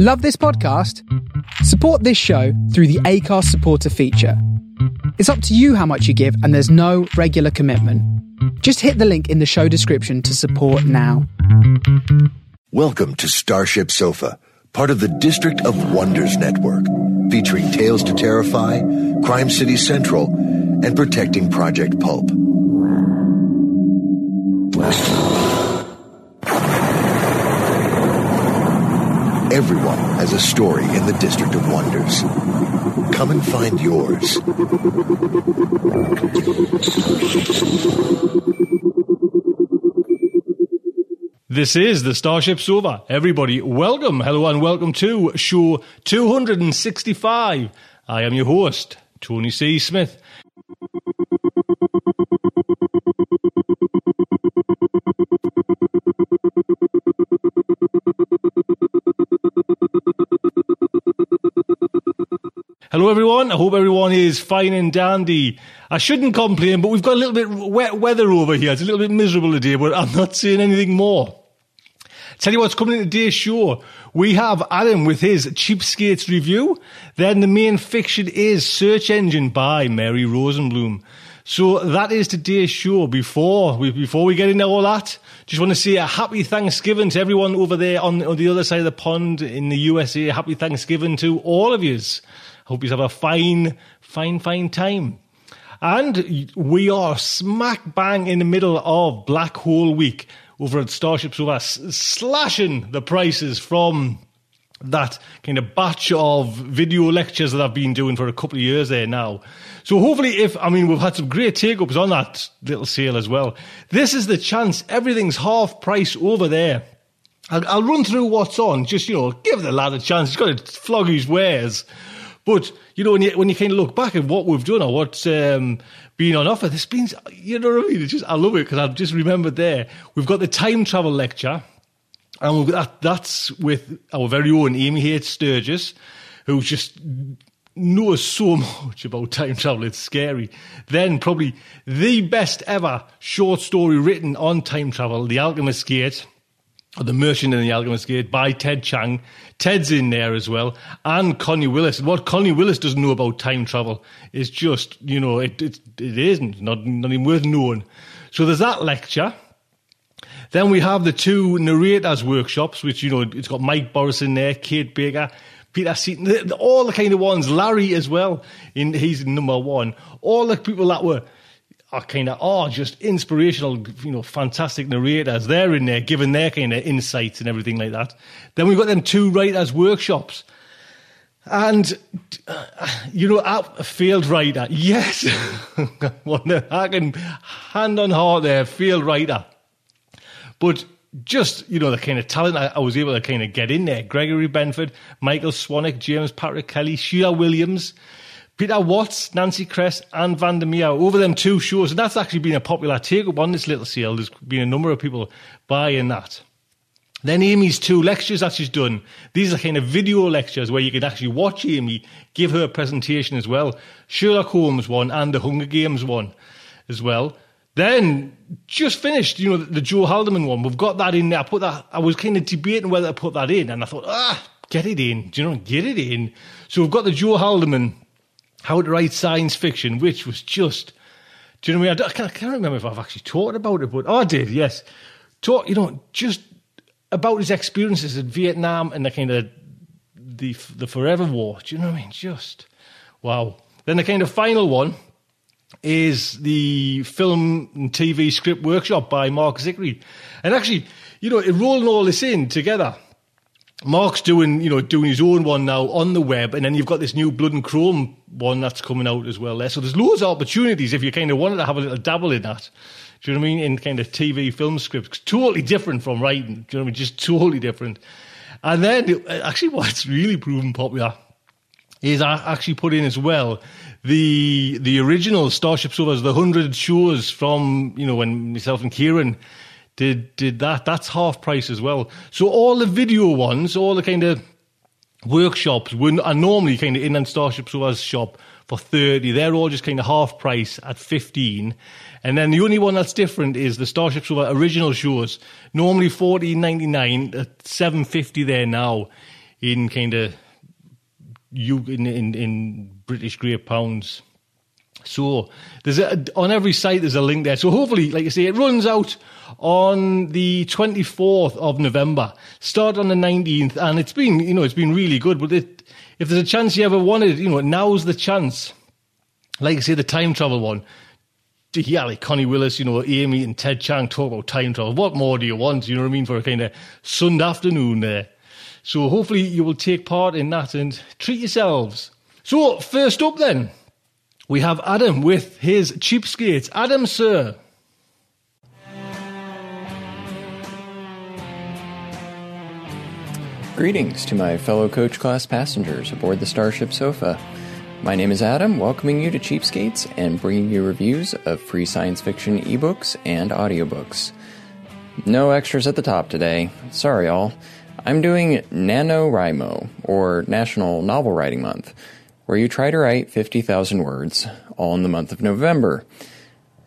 Love this podcast? Support this show through the Acast supporter feature. It's up to you how much you give, and there's no regular commitment. Just hit the link in the show description to support now. Welcome to Starship Sofa, part of the District of Wonders network, featuring Tales to Terrify, Crime City Central, and Protecting Project Pulp. Everyone has a story in the District of Wonders. Come and find yours. This is the Starship Sofa. Everybody, welcome, hello, and welcome to show 265. I am your host, Tony C. Smith. Hello, everyone. I hope everyone is fine and dandy. I shouldn't complain, but we've got a little bit wet weather over here. It's a little bit miserable today, but I'm not saying anything more. Tell you what's coming in today's show. We have Adam with his Cheapskates review. Then the main fiction is Search Engine by Mary Rosenblum. So that is today's show. Before we before we get into all that, just want to say a happy Thanksgiving to everyone over there on, on the other side of the pond in the USA. Happy Thanksgiving to all of yous. Hope you have a fine, fine, fine time. And we are smack bang in the middle of Black Hole Week over at Starship Sofa, slashing the prices from that kind of batch of video lectures that I've been doing for a couple of years there now. So hopefully if, I mean, we've had some great take-ups on that little sale as well. This is the chance. Everything's half price over there. I'll, I'll run through what's on. Just, you know, give the lad a chance. He's got to flog his wares. But you know, when you when you kind of look back at what we've done or what's um, been on offer, this means you know what I mean. It's just I love it because I've just remembered there we've got the time travel lecture, and that, that's with our very own Amy H. Sturgis, who just knows so much about time travel. It's scary. Then probably the best ever short story written on time travel, The Alchemist's Gate the Merchant in the Alchemist Gate by Ted Chiang. Ted's in there as well, and Connie Willis. What Connie Willis doesn't know about time travel is just, you know, it it, it isn't not not even worth knowing. So there's that lecture. Then we have the two narrators workshops, which you know it's got Mike Boris in there, Kate Baker, Peter Seaton, all the kind of ones. Larry as well, in he's number one. All the people that were are kind of oh just inspirational you know fantastic narrators. They're in there giving their kind of insights and everything like that. Then we've got them two writers workshops. And you know a field writer. Yes. I can hand on heart there field writer. But just you know the kind of talent I, I, was able to kind of get in there. Gregory benford michael swanwick james patrick kelly sheila williams Peter Watts, Nancy Kress, and Vandermeer over them two shows. And that's actually been a popular take up on this little sale. There's been a number of people buying that. Then Amy's two lectures that she's done. These are kind of video lectures where you can actually watch Amy give her a presentation as well. Sherlock Holmes one and the Hunger Games one as well. Then just finished, you know, the, the Joe Haldeman one. We've got that in there. I put that. I was kind of debating whether to put that in, and I thought, ah, get it in. Do you know, get it in. So we've got the Joe Haldeman how to write science fiction, which was just. Do you know what I mean? I can't, I can't remember if I've actually talked about it, but oh, I did, yes. Talk, you know, just about his experiences in Vietnam and the kind of the the forever war. Do you know what I mean? Just wow. Then the kind of final one is the film and TV script workshop by Marc Zicree, and actually, you know, rolling all this in together Mark's doing, you know, doing his own one now on the web, and then you've got this new Blood and Chrome one that's coming out as well there. So there's loads of opportunities if you kind of wanted to have a little dabble in that. Do you know what I mean? In kind of TV film scripts, totally different from writing. Do you know what I mean? Just totally different. And then, actually, what's really proven popular is I actually put in as well the the original Starship Sofas, the hundred shows from you know when myself and Kieran did did that. That's half price as well. So all the video ones, all the kind of workshops were, are normally kind of in and Starship Sofa's shop for 30. They're all just kind of half price at 15. And then the only one that's different is the Starship Sofa original shows. Normally 14.99 at uh, 7.50 there now. in kind of you in, in in British Great Pounds. So there's a, on every site there's a link there. So hopefully, like I say, it runs out on the 24th of November. Start on the 19th, and it's been you know it's been really good. But it, if there's a chance you ever wanted, you know, now's the chance. Like I say, the time travel one. Yeah, like Connie Willis, you know, Amy and Ted Chiang talk about time travel. What more do you want? You know what I mean? For a kind of Sunday afternoon there. So hopefully you will take part in that and treat yourselves. So first up then, we have Adam with his cheapskates. Adam, sir. Greetings to my fellow coach class passengers aboard the Starship Sofa. My name is Adam, welcoming you to Cheapskates and bringing you reviews of free science fiction ebooks and audiobooks. No extras at the top today. Sorry, all. I'm doing NaNoWriMo, or National Novel Writing Month, where you try to write 50,000 words, all in the month of November.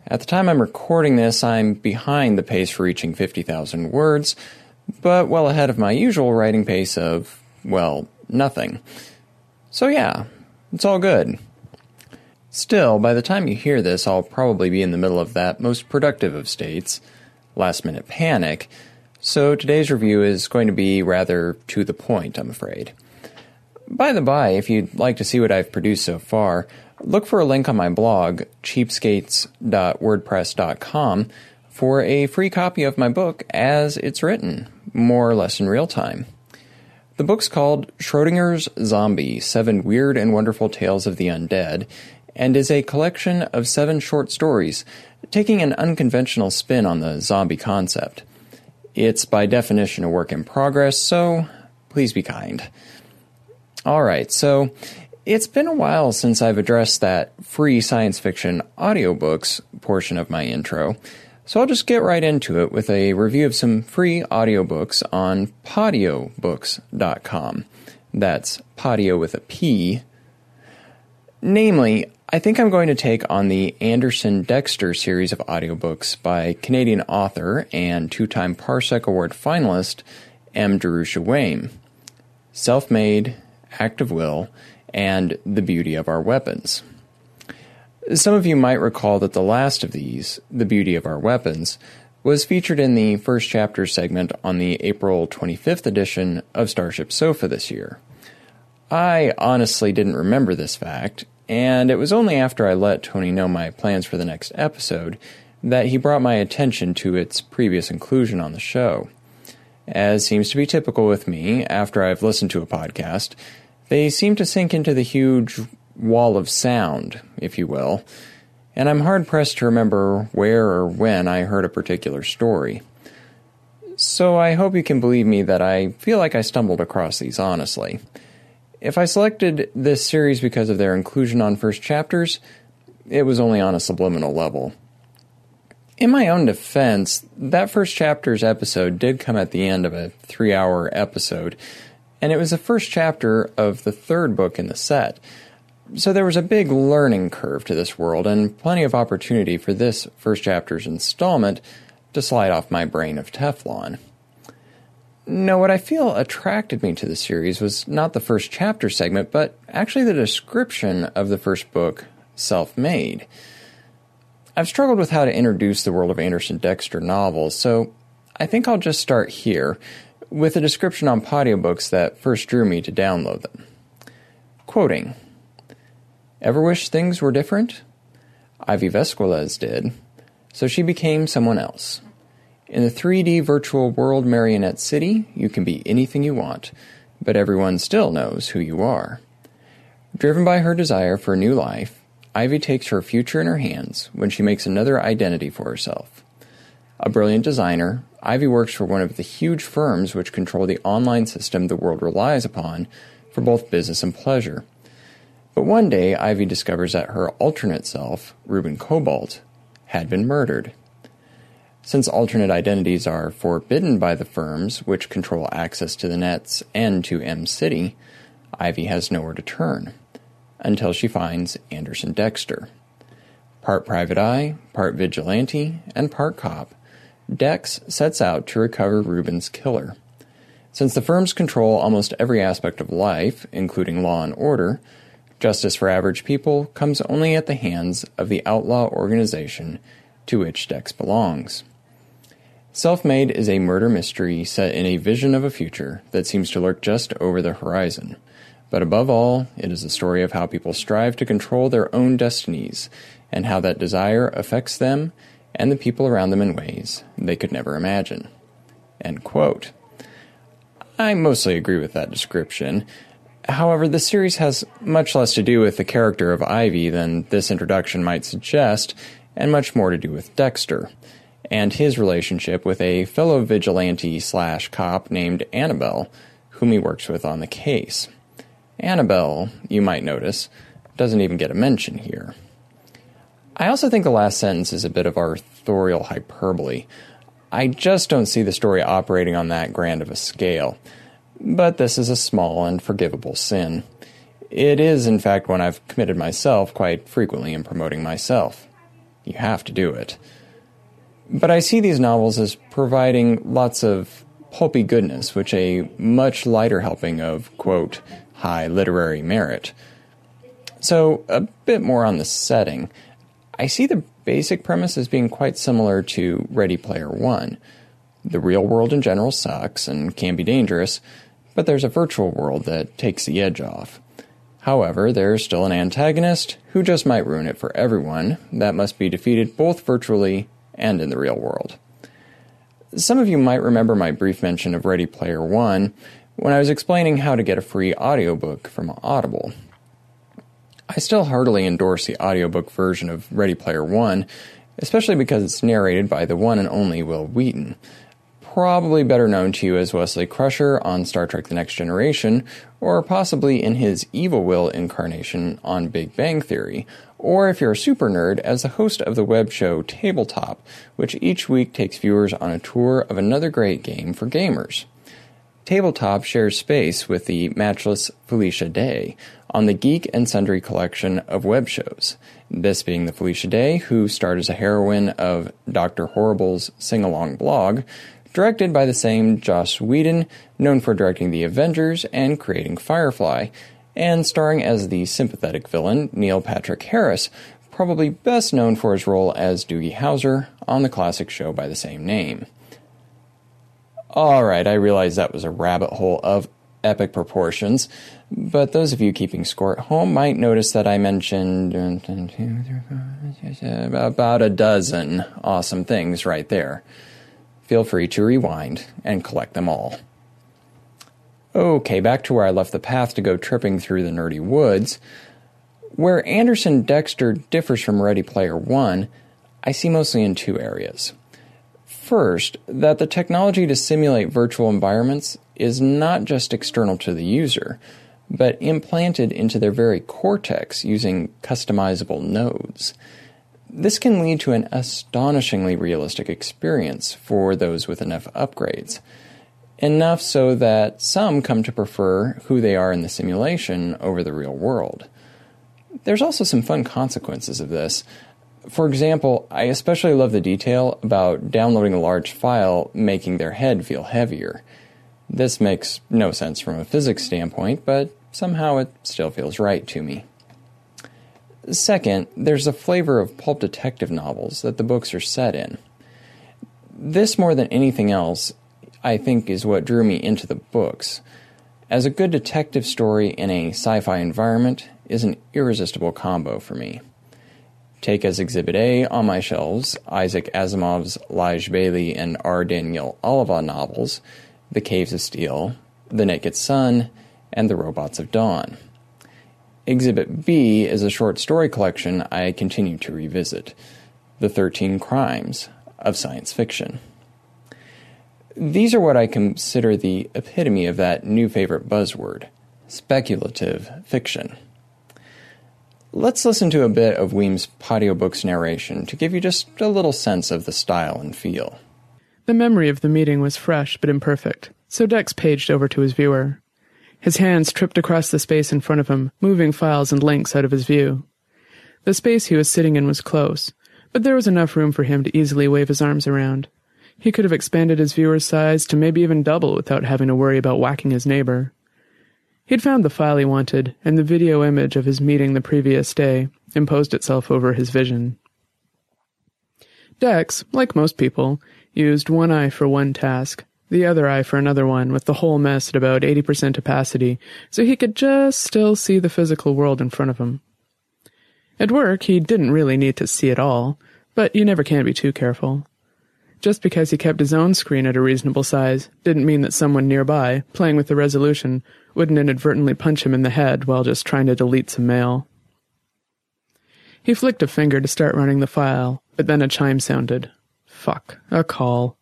At the time I'm recording this, I'm behind the pace for reaching 50,000 words, but well ahead of my usual writing pace of, well, nothing. So yeah, it's all good. Still, by the time you hear this, I'll probably be in the middle of that most productive of states, last minute panic, so today's review is going to be rather to the point, I'm afraid. By the by, if you'd like to see what I've produced so far, look for a link on my blog, cheapskates.wordpress.com, for a free copy of my book as it's written, more or less in real time. The book's called Schrodinger's Zombie Seven Weird and Wonderful Tales of the Undead, and is a collection of seven short stories, taking an unconventional spin on the zombie concept. It's by definition a work in progress, so please be kind. Alright, so it's been a while since I've addressed that free science fiction audiobooks portion of my intro, so I'll just get right into it with a review of some free audiobooks on podiobooks.com. That's Podio with a P. Namely, I think I'm going to take on the Anderson Dexter series of audiobooks by Canadian author and two time Parsec Award finalist M. Darusha Wehm Self Made, Act of Will, and The Beauty of Our Weapons. Some of you might recall that the last of these, The Beauty of Our Weapons, was featured in the first chapter segment on the April 25th edition of Starship Sofa this year. I honestly didn't remember this fact, and it was only after I let Tony know my plans for the next episode that he brought my attention to its previous inclusion on the show. As seems to be typical with me, after I've listened to a podcast, they seem to sink into the huge wall of sound, if you will, and I'm hard pressed to remember where or when I heard a particular story. So I hope you can believe me that I feel like I stumbled across these honestly. If I selected this series because of their inclusion on first chapters, it was only on a subliminal level. In my own defense, that first chapter's episode did come at the end of a three hour episode, and it was the first chapter of the third book in the set. So there was a big learning curve to this world, and plenty of opportunity for this first chapter's installment to slide off my brain of Teflon. No, what I feel attracted me to the series was not the first chapter segment, but actually the description of the first book, Self Made. I've struggled with how to introduce the world of Anderson Dexter novels, so I think I'll just start here with a description on Books that first drew me to download them. Quoting Ever wish things were different? Ivy Vesquilez did, so she became someone else. In the 3D virtual world Marionette City, you can be anything you want, but everyone still knows who you are. Driven by her desire for a new life, Ivy takes her future in her hands when she makes another identity for herself. A brilliant designer, Ivy works for one of the huge firms which control the online system the world relies upon for both business and pleasure. But one day, Ivy discovers that her alternate self, Reuben Cobalt, had been murdered. Since alternate identities are forbidden by the firms which control access to the nets and to M City, Ivy has nowhere to turn until she finds Anderson Dexter. Part private eye, part vigilante, and part cop, Dex sets out to recover Reuben's killer. Since the firms control almost every aspect of life, including law and order, justice for average people comes only at the hands of the outlaw organization to which Dex belongs. Self Made is a murder mystery set in a vision of a future that seems to lurk just over the horizon. But above all, it is a story of how people strive to control their own destinies and how that desire affects them and the people around them in ways they could never imagine. End quote. I mostly agree with that description. However, the series has much less to do with the character of Ivy than this introduction might suggest, and much more to do with Dexter, and his relationship with a fellow vigilante slash cop named Annabelle, whom he works with on the case. Annabelle, you might notice, doesn't even get a mention here. I also think the last sentence is a bit of authorial hyperbole. I just don't see the story operating on that grand of a scale. But this is a small and forgivable sin. It is, in fact, one I've committed myself quite frequently in promoting myself. You have to do it. But I see these novels as providing lots of pulpy goodness, which a much lighter helping of, quote, high literary merit. So, a bit more on the setting. I see the basic premise as being quite similar to Ready Player One. The real world in general sucks and can be dangerous, but there's a virtual world that takes the edge off. However, there's still an antagonist who just might ruin it for everyone that must be defeated both virtually and in the real world. Some of you might remember my brief mention of Ready Player One when I was explaining how to get a free audiobook from Audible. I still heartily endorse the audiobook version of Ready Player One, especially because it's narrated by the one and only Wil Wheaton, probably better known to you as Wesley Crusher on Star Trek The Next Generation, or possibly in his Evil Will incarnation on Big Bang Theory, or if you're a super nerd, as the host of the web show Tabletop, which each week takes viewers on a tour of another great game for gamers. Tabletop shares space with the matchless Felicia Day on the Geek and Sundry collection of web shows. This being the Felicia Day, who starred as a heroine of Dr. Horrible's sing along blog, directed by the same Joss Whedon, known for directing The Avengers and creating Firefly, and starring as the sympathetic villain Neil Patrick Harris, probably best known for his role as Doogie Howser on the classic show by the same name. Alright, I realize that was a rabbit hole of epic proportions, but those of you keeping score at home might notice that I mentioned about a dozen awesome things right there. Feel free to rewind and collect them all. Okay, back to where I left the path to go tripping through the nerdy woods. Where Anderson Dexter differs from Ready Player One, I see mostly in two areas. First, that the technology to simulate virtual environments is not just external to the user, but implanted into their very cortex using customizable nodes. This can lead to an astonishingly realistic experience for those with enough upgrades. Enough so that some come to prefer who they are in the simulation over the real world. There's also some fun consequences of this, for example, I especially love the detail about downloading a large file making their head feel heavier. This makes no sense from a physics standpoint, but somehow it still feels right to me. Second, there's a flavor of pulp detective novels that the books are set in. This, more than anything else, I think is what drew me into the books. As a good detective story in a sci fi environment is an irresistible combo for me. Take as Exhibit A on my shelves Isaac Asimov's Lije Baley and R. Daniel Olivaw novels, The Caves of Steel, The Naked Sun, and The Robots of Dawn. Exhibit B is a short story collection I continue to revisit The Thirteen Crimes of Science Fiction. These are what I consider the epitome of that new favorite buzzword speculative fiction. Let's listen to a bit of Wehm's Podiobook's narration to give you just a little sense of the style and feel. The memory of the meeting was fresh but imperfect, so Dex paged over to his viewer. His hands tripped across the space in front of him, moving files and links out of his view. The space he was sitting in was close, but there was enough room for him to easily wave his arms around. He could have expanded his viewer's size to maybe even double without having to worry about whacking his neighbor. He'd found the file he wanted, and the video image of his meeting the previous day imposed itself over his vision. Dex, like most people, used one eye for one task, the other eye for another one, with the whole mess at about 80% opacity, so he could just still see the physical world in front of him. At work, he didn't really need to see it all, but you never can be too careful. Just because he kept his own screen at a reasonable size didn't mean that someone nearby, playing with the resolution, wouldn't inadvertently punch him in the head while just trying to delete some mail. He flicked a finger to start running the file, but then a chime sounded. Fuck, a call.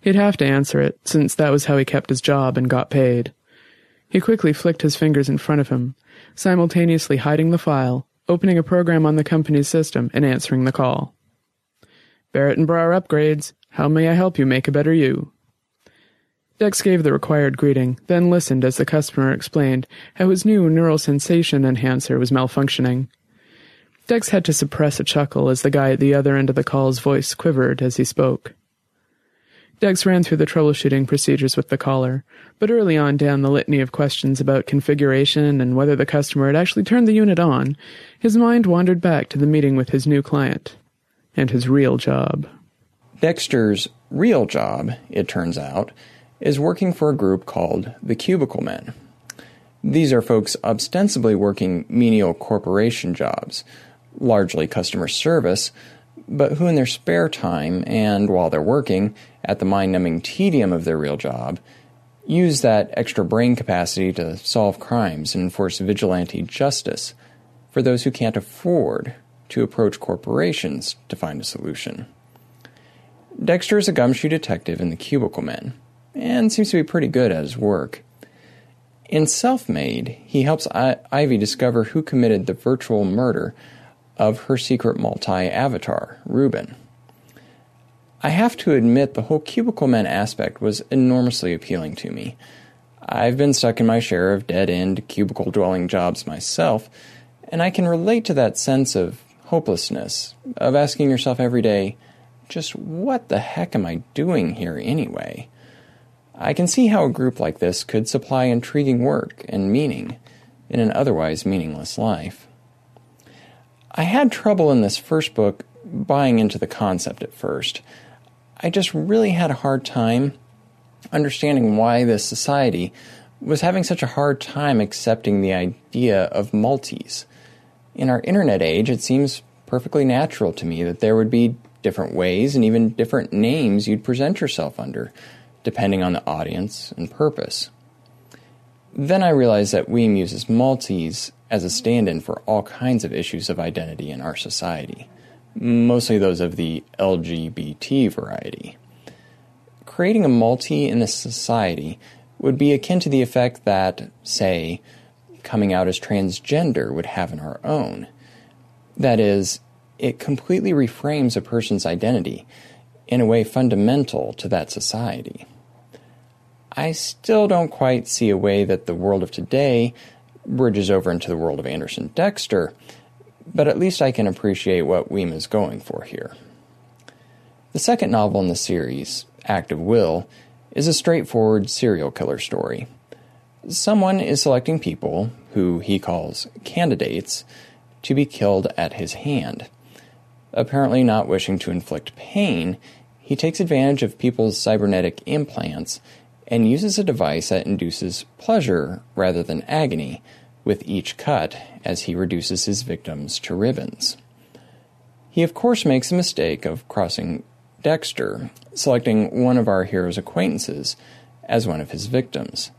He'd have to answer it, since that was how he kept his job and got paid. He quickly flicked his fingers in front of him, simultaneously hiding the file, opening a program on the company's system, and answering the call. Barrett and Brar upgrades. How may I help you make a better you? Dex gave the required greeting, then listened as the customer explained how his new neural sensation enhancer was malfunctioning. Dex had to suppress a chuckle as the guy at the other end of the call's voice quivered as he spoke. Dex ran through the troubleshooting procedures with the caller, but early on down the litany of questions about configuration and whether the customer had actually turned the unit on, his mind wandered back to the meeting with his new client and his real job. Dexter's real job, it turns out, is working for a group called the Cubicle Men. These are folks ostensibly working menial corporation jobs, largely customer service, but who in their spare time and while they're working at the mind numbing tedium of their real job use that extra brain capacity to solve crimes and enforce vigilante justice for those who can't afford to approach corporations to find a solution. Dexter is a gumshoe detective in the Cubicle Men, and seems to be pretty good at his work. In Self Made, he helps I- Ivy discover who committed the virtual murder of her secret multi avatar, Ruben. I have to admit, the whole Cubicle Men aspect was enormously appealing to me. I've been stuck in my share of dead end, cubicle dwelling jobs myself, and I can relate to that sense of hopelessness, of asking yourself every day, just what the heck am I doing here anyway? I can see how a group like this could supply intriguing work and meaning in an otherwise meaningless life. I had trouble in this first book buying into the concept at first. I just really had a hard time understanding why this society was having such a hard time accepting the idea of multis. In our internet age, it seems perfectly natural to me that there would be different ways and even different names you'd present yourself under, depending on the audience and purpose. Then I realized that Wehm uses multis as a stand in for all kinds of issues of identity in our society, mostly those of the LGBT variety. Creating a multi in this society would be akin to the effect that, say, coming out as transgender would have in our own. That is, it completely reframes a person's identity in a way fundamental to that society. I still don't quite see a way that the world of today bridges over into the world of Anderson Dexter, but at least I can appreciate what Wehm is going for here. The second novel in the series, Act of Will, is a straightforward serial killer story. Someone is selecting people, who he calls candidates, to be killed at his hand. Apparently, not wishing to inflict pain, he takes advantage of people's cybernetic implants and uses a device that induces pleasure rather than agony with each cut as he reduces his victims to ribbons. He, of course, makes the mistake of crossing Dexter, selecting one of our hero's acquaintances as one of his victims.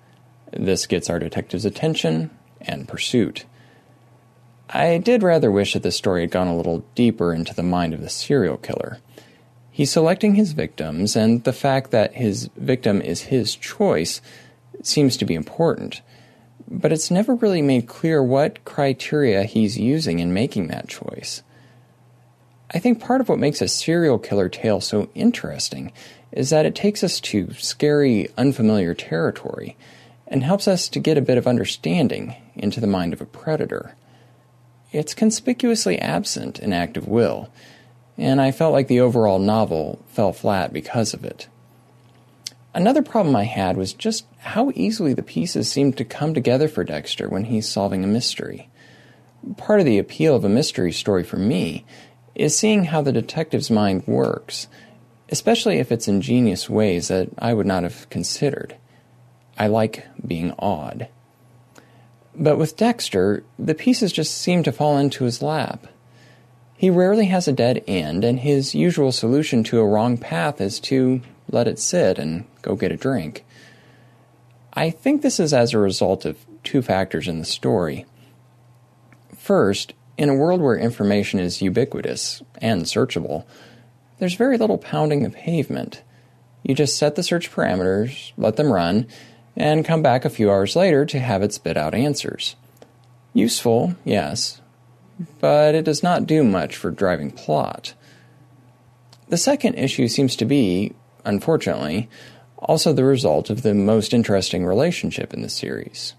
This gets our detective's attention and pursuit. I did rather wish that the story had gone a little deeper into the mind of the serial killer. He's selecting his victims, and the fact that his victim is his choice seems to be important. But it's never really made clear what criteria he's using in making that choice. I think part of what makes a serial killer tale so interesting is that it takes us to scary, unfamiliar territory and helps us to get a bit of understanding into the mind of a predator. It's conspicuously absent in Act of Will, and I felt like the overall novel fell flat because of it. Another problem I had was just how easily the pieces seemed to come together for Dexter when he's solving a mystery. Part of the appeal of a mystery story for me is seeing how the detective's mind works, especially if it's ingenious ways that I would not have considered. I like being odd. But with Dexter, the pieces just seem to fall into his lap. He rarely has a dead end, and his usual solution to a wrong path is to let it sit and go get a drink. I think this is as a result of two factors in the story. First, in a world where information is ubiquitous and searchable, there's very little pounding the pavement. You just set the search parameters, let them run, and come back a few hours later to have it spit out answers. Useful, yes, but it does not do much for driving plot. The second issue seems to be, unfortunately, also the result of the most interesting relationship in the series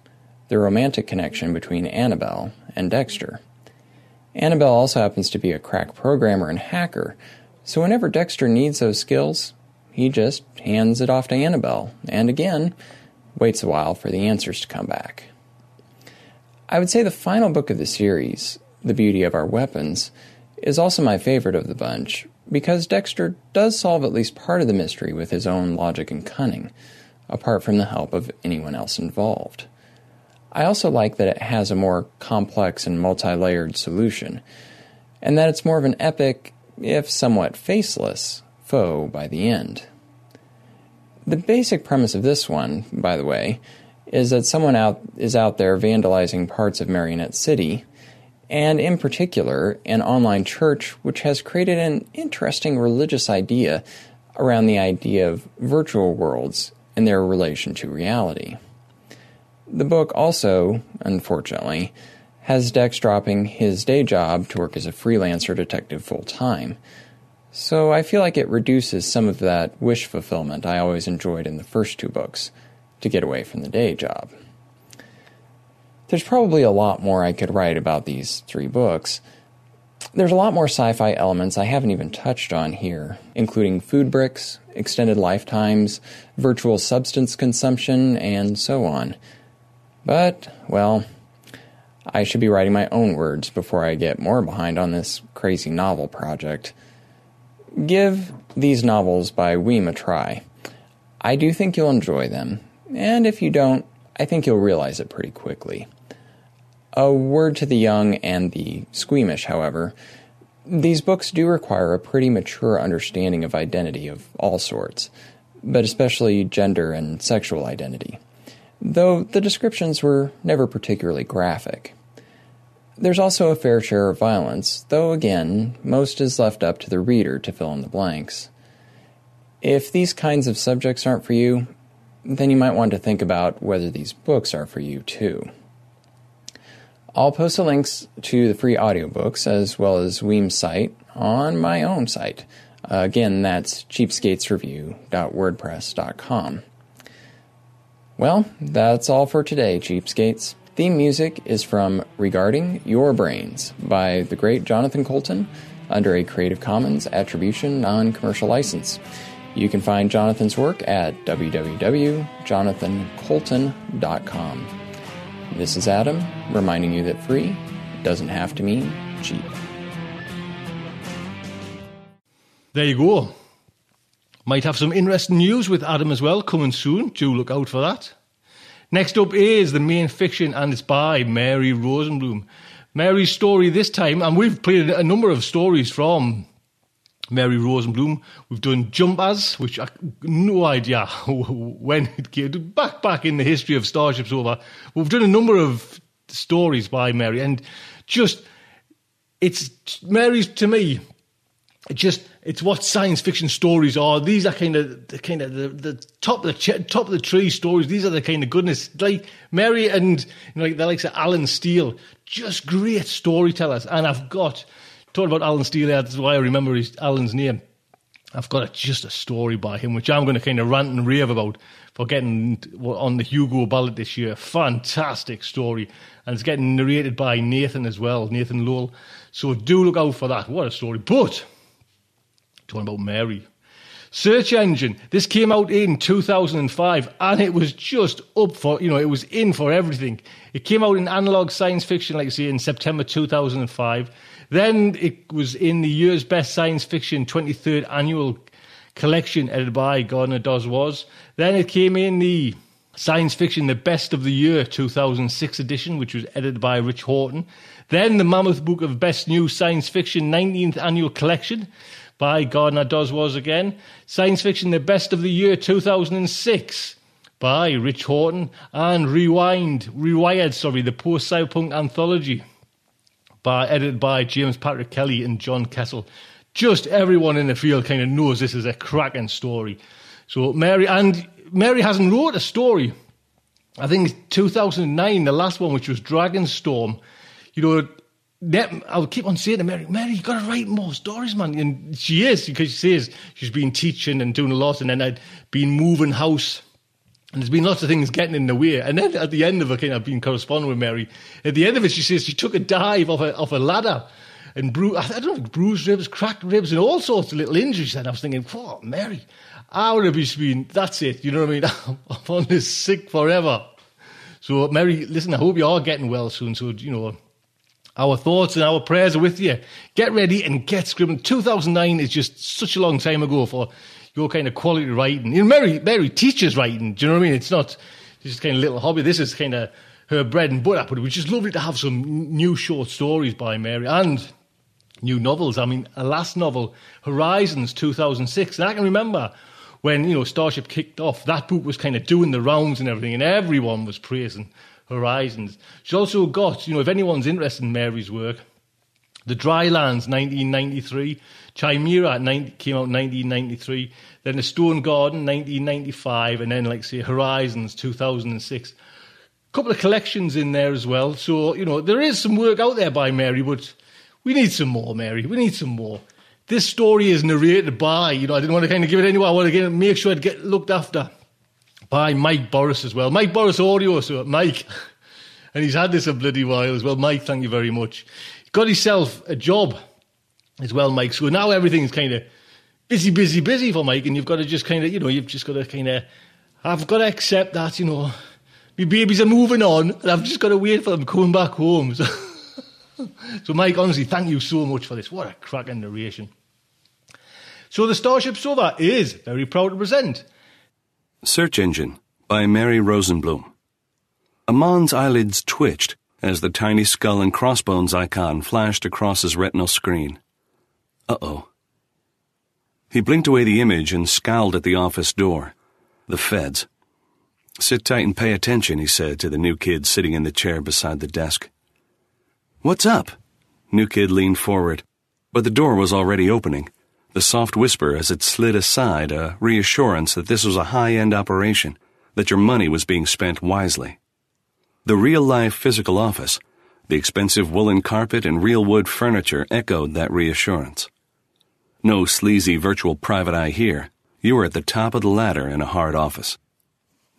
the romantic connection between Annabelle and Dexter. Annabelle also happens to be a crack programmer and hacker, so whenever Dexter needs those skills, he just hands it off to Annabelle, and again, waits a while for the answers to come back. I would say the final book of the series, The Beauty of Our Weapons, is also my favorite of the bunch because Dexter does solve at least part of the mystery with his own logic and cunning, apart from the help of anyone else involved. I also like that it has a more complex and multi layered solution, and that it's more of an epic, if somewhat faceless, foe by the end. The basic premise of this one, by the way, is that someone out is out there vandalizing parts of Marionette City, and in particular, an online church which has created an interesting religious idea around the idea of virtual worlds and their relation to reality. The book also, unfortunately, has Dex dropping his day job to work as a freelancer detective full time so I feel like it reduces some of that wish fulfillment I always enjoyed in the first two books to get away from the day job. There's probably a lot more I could write about these three books. There's a lot more sci fi elements I haven't even touched on here, including food bricks, extended lifetimes, virtual substance consumption, and so on. But, well, I should be writing my own words before I get more behind on this crazy novel project. Give these novels by Wehm a try. I do think you'll enjoy them, and if you don't, I think you'll realize it pretty quickly. A word to the young and the squeamish, however. These books do require a pretty mature understanding of identity of all sorts, but especially gender and sexual identity, though the descriptions were never particularly graphic. There's also a fair share of violence, though again, most is left up to the reader to fill in the blanks. If these kinds of subjects aren't for you, then you might want to think about whether these books are for you too. I'll post the links to the free audiobooks as well as Wehm's site on my own site. Uh, again, that's cheapskatesreview.wordpress.com. Well, that's all for today, cheapskates. Theme music is from Regarding Your Brains by the great Jonathan Coulton under a Creative Commons Attribution Non Commercial License. You can find Jonathan's work at www.jonathancoulton.com. This is Adam, reminding you that free doesn't have to mean cheap. There you go. Might have some interesting news with Adam as well coming soon. Do look out for that. Next up is the main fiction, and it's by Mary Rosenblum. Mary's story this time, and we've played a number of stories from Mary Rosenblum. We've done Jumpers, which I no idea when it came back back in the history of Starship Sofa. We've done a number of stories by Mary, and just it's Mary's to me just it's what science fiction stories are. These are kind of the kind of the, the top of the top of the tree stories. These are the kind of goodness like Mary and you know, like the likes of Allen Steele, just great storytellers. And I've got talking about Allen Steele. That's why I remember his Allen's name. I've got a, just a story by him, which I'm going to kind of rant and rave about for getting on the Hugo ballot this year. Fantastic story. And it's getting narrated by Nathan as well, Nathan Lowell. So do look out for that. What a story. But Talking about Mary. Search engine. This came out in 2005 and it was just up for, you know, it was in for everything. It came out in analog science fiction, like I say, in September 2005. Then it was in the year's best science fiction 23rd annual collection edited by Gardner Dozois. Then it came in the science fiction, the best of the year 2006 edition, which was edited by Rich Horton. Then the Mammoth Book of Best New Science Fiction 19th annual collection by Gardner Dozois again. Science Fiction, the best of the year 2006 by Rich Horton. And Rewind, Rewired, sorry, the post cyberpunk anthology by edited by James Patrick Kelly and John Kessel. Just everyone in the field kind of knows this is a cracking story. So Mary and Mary hasn't wrote a story. I think 2009, the last one, which was Dragonstorm. You know, I would keep on saying to Mary, Mary, you've got to write more stories, man. And she is because she says she's been teaching and doing a lot, and then I'd been moving house. And there's been lots of things getting in the way. And then at the end of it, kind of I've been corresponding with Mary. At the end of it, she says she took a dive off a, off a ladder and bru- I don't know, bruised ribs, cracked ribs, and all sorts of little injuries. And I was thinking, "Oh, Mary, I would have been, that's it. You know what I mean? I'm on this sick forever. So, Mary, listen, I hope you are getting well soon. So, you know, our thoughts and our prayers are with you. Get ready and get scribbling. 2009 is just such a long time ago for your kind of quality writing. You know, Mary, Mary teaches writing. Do you know what I mean? It's not just kind of little hobby. This is kind of her bread and butter. But it was just lovely to have some new short stories by Mary and new novels. I mean, a last novel, Horizons 2006. And I can remember when, you know, Starship kicked off, that book was kind of doing the rounds and everything, and everyone was praising Horizons. She's also got, you know, if anyone's interested in Mary's work, The Drylands, 1993, Chimera 90, came out 1993, then The Stone Garden, 1995, and then, like say, Horizons, 2006. A couple of collections in there as well. So, you know, there is some work out there by Mary, but we need some more, Mary. We need some more. This story is narrated by, you know, I didn't want to kind of give it anywhere. I want to make sure it get looked after by Mike Boris as well. Mike Boris Audio, so Mike. And he's had this a bloody while as well. Mike, thank you very much. He got himself a job as well, Mike. So now everything's kind of busy, busy, busy for Mike, and you've got to just kind of, you know, you've just got to kind of, I've got to accept that, you know, my babies are moving on, and I've just got to wait for them coming back home. So, so Mike, honestly, thank you so much for this. What a cracking narration. So the Starship Sofa is very proud to present Search Engine by Mary Rosenblum. Amon's eyelids twitched as the tiny skull and crossbones icon flashed across his retinal screen. Uh oh. He blinked away the image and scowled at the office door. The feds. Sit tight and pay attention, he said to the new kid sitting in the chair beside the desk. What's up? New kid leaned forward, but the door was already opening. The soft whisper as it slid aside a reassurance that this was a high end operation, that your money was being spent wisely. The real life physical office, the expensive woolen carpet and real wood furniture echoed that reassurance. No sleazy virtual private eye here. You were at the top of the ladder in a hard office.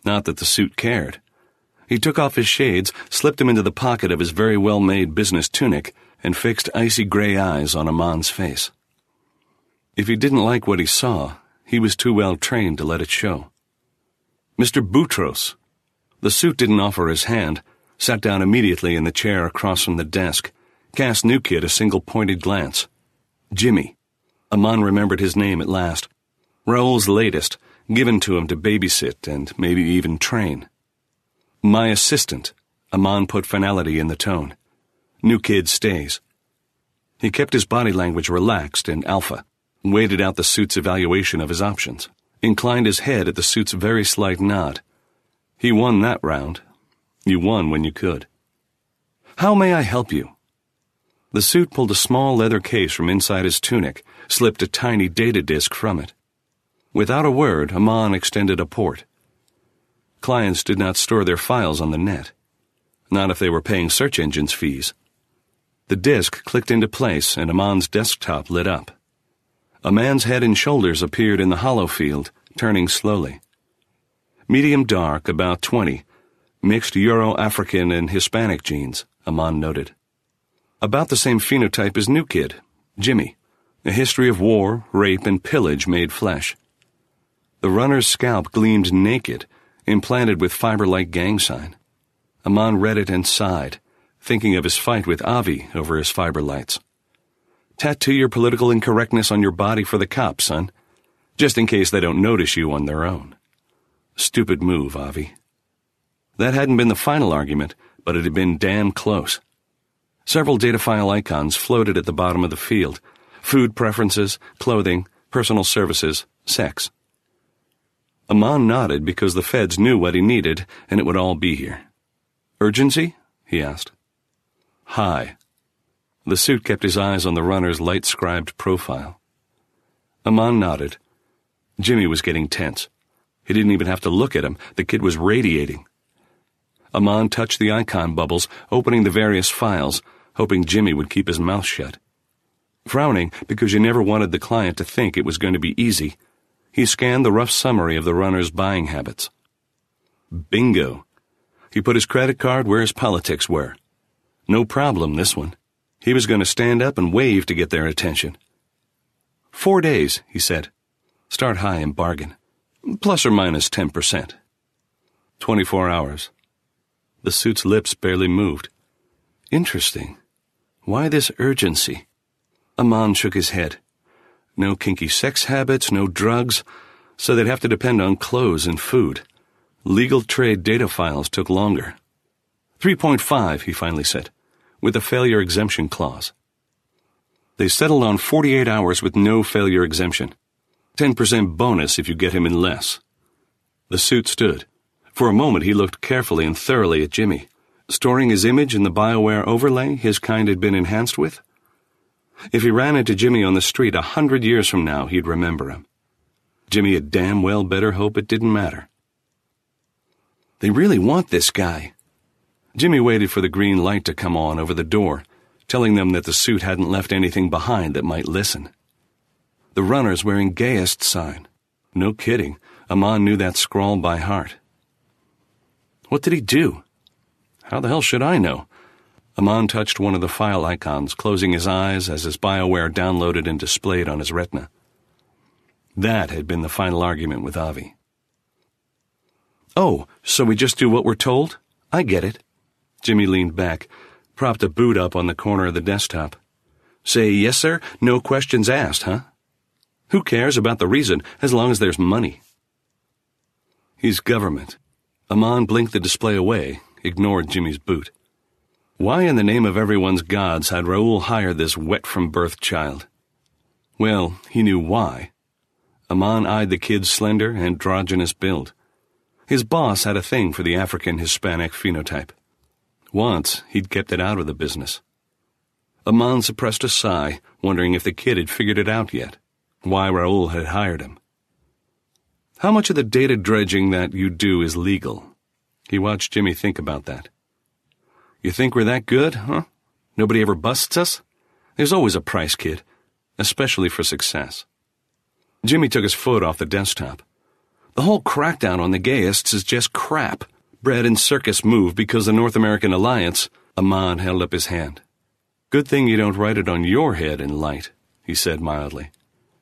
Not that the suit cared. He took off his shades, slipped them into the pocket of his very well made business tunic, and fixed icy gray eyes on Amon's face. If he didn't like what he saw, he was too well trained to let it show. Mr. Boutros. The suit didn't offer his hand, sat down immediately in the chair across from the desk, cast New Kid a single pointed glance. Jimmy. Amon remembered his name at last. Raoul's latest, given to him to babysit and maybe even train. My assistant. Amon put finality in the tone. New kid stays. He kept his body language relaxed and alpha, waited out the suit's evaluation of his options, inclined his head at the suit's very slight nod. He won that round. You won when you could. How may I help you? The suit pulled a small leather case from inside his tunic, slipped a tiny data disk from it. Without a word, Amon extended a port. Clients did not store their files on the net. Not if they were paying search engines fees. The disk clicked into place and Amon's desktop lit up. A man's head and shoulders appeared in the holo field, turning slowly. Medium dark, about 20, mixed Euro African and Hispanic genes, Amon noted. About the same phenotype as New Kid, Jimmy, A history of war, rape, and pillage made flesh. The runner's scalp gleamed naked, implanted with fiber like gang sign. Amon read it and sighed, thinking of his fight with Avi over his fiber lights. Tattoo your political incorrectness on your body for the cops, son, just in case they don't notice you on their own. Stupid move, Avi. That hadn't been the final argument, but it had been damn close. Several data file icons floated at the bottom of the field food preferences, clothing, personal services, sex. Amon nodded because the feds knew what he needed and it would all be here. Urgency? he asked. High. The suit kept his eyes on the runner's light scribed profile. Amon nodded. Jimmy was getting tense. He didn't even have to look at him. The kid was radiating. Amon touched the icon bubbles, opening the various files, hoping Jimmy would keep his mouth shut. Frowning because you never wanted the client to think it was going to be easy, he scanned the rough summary of the runner's buying habits. Bingo. He put his credit card where his politics were. No problem, this one. He was going to stand up and wave to get their attention. Four days, he said. Start high and bargain. Plus or minus 10%. 24 hours. The suit's lips barely moved. Interesting. Why this urgency? Amon shook his head. No kinky sex habits, no drugs, so they'd have to depend on clothes and food. Legal trade data files took longer. 3.5, he finally said, with a failure exemption clause. They settled on 48 hours with no failure exemption. 10% bonus if you get him in less. The suit stood. For a moment he looked carefully and thoroughly at Jimmy, storing his image in the BioWare overlay his kind had been enhanced with. If he ran into Jimmy on the street a hundred years from now, he'd remember him. Jimmy had damn well better hope it didn't matter. They really want this guy. Jimmy waited for the green light to come on over the door, telling them that the suit hadn't left anything behind that might listen. The runner's wearing gayest sign. No kidding. Amon knew that scrawl by heart. What did he do? How the hell should I know? Amon touched one of the file icons, closing his eyes as his BioWare downloaded and displayed on his retina. That had been the final argument with Avi. Oh, so we just do what we're told? I get it. Jimmy leaned back, propped a boot up on the corner of the desktop. Say, yes, sir, no questions asked, huh? Who cares about the reason as long as there's money? He's government. Amon blinked the display away, ignored Jimmy's boot. Why in the name of everyone's gods had Raoul hired this wet from birth child? Well, he knew why. Amon eyed the kid's slender, androgynous build. His boss had a thing for the African Hispanic phenotype. Once, he'd kept it out of the business. Amon suppressed a sigh, wondering if the kid had figured it out yet, why Raoul had hired him. How much of the data dredging that you do is legal? He watched Jimmy think about that. You think we're that good, huh? Nobody ever busts us? There's always a price, kid, especially for success. Jimmy took his foot off the desktop. The whole crackdown on the gayists is just crap. Bread and circus move because the North American Alliance. Amon held up his hand. Good thing you don't write it on your head in light, he said mildly.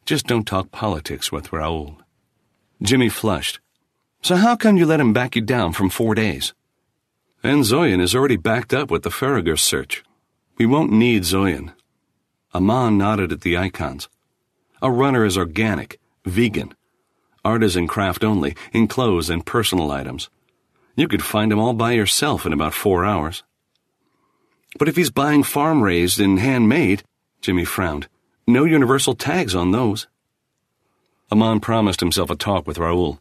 Just don't talk politics with Raoul. Jimmy flushed. So how come you let him back you down from four days? And Zoyan is already backed up with the Farragut search. We won't need Zoyan. Amon nodded at the icons. A runner is organic, vegan, artisan craft only, in clothes and personal items. You could find him all by yourself in about four hours. But if he's buying farm raised and handmade, Jimmy frowned, no universal tags on those. Amon promised himself a talk with Raoul,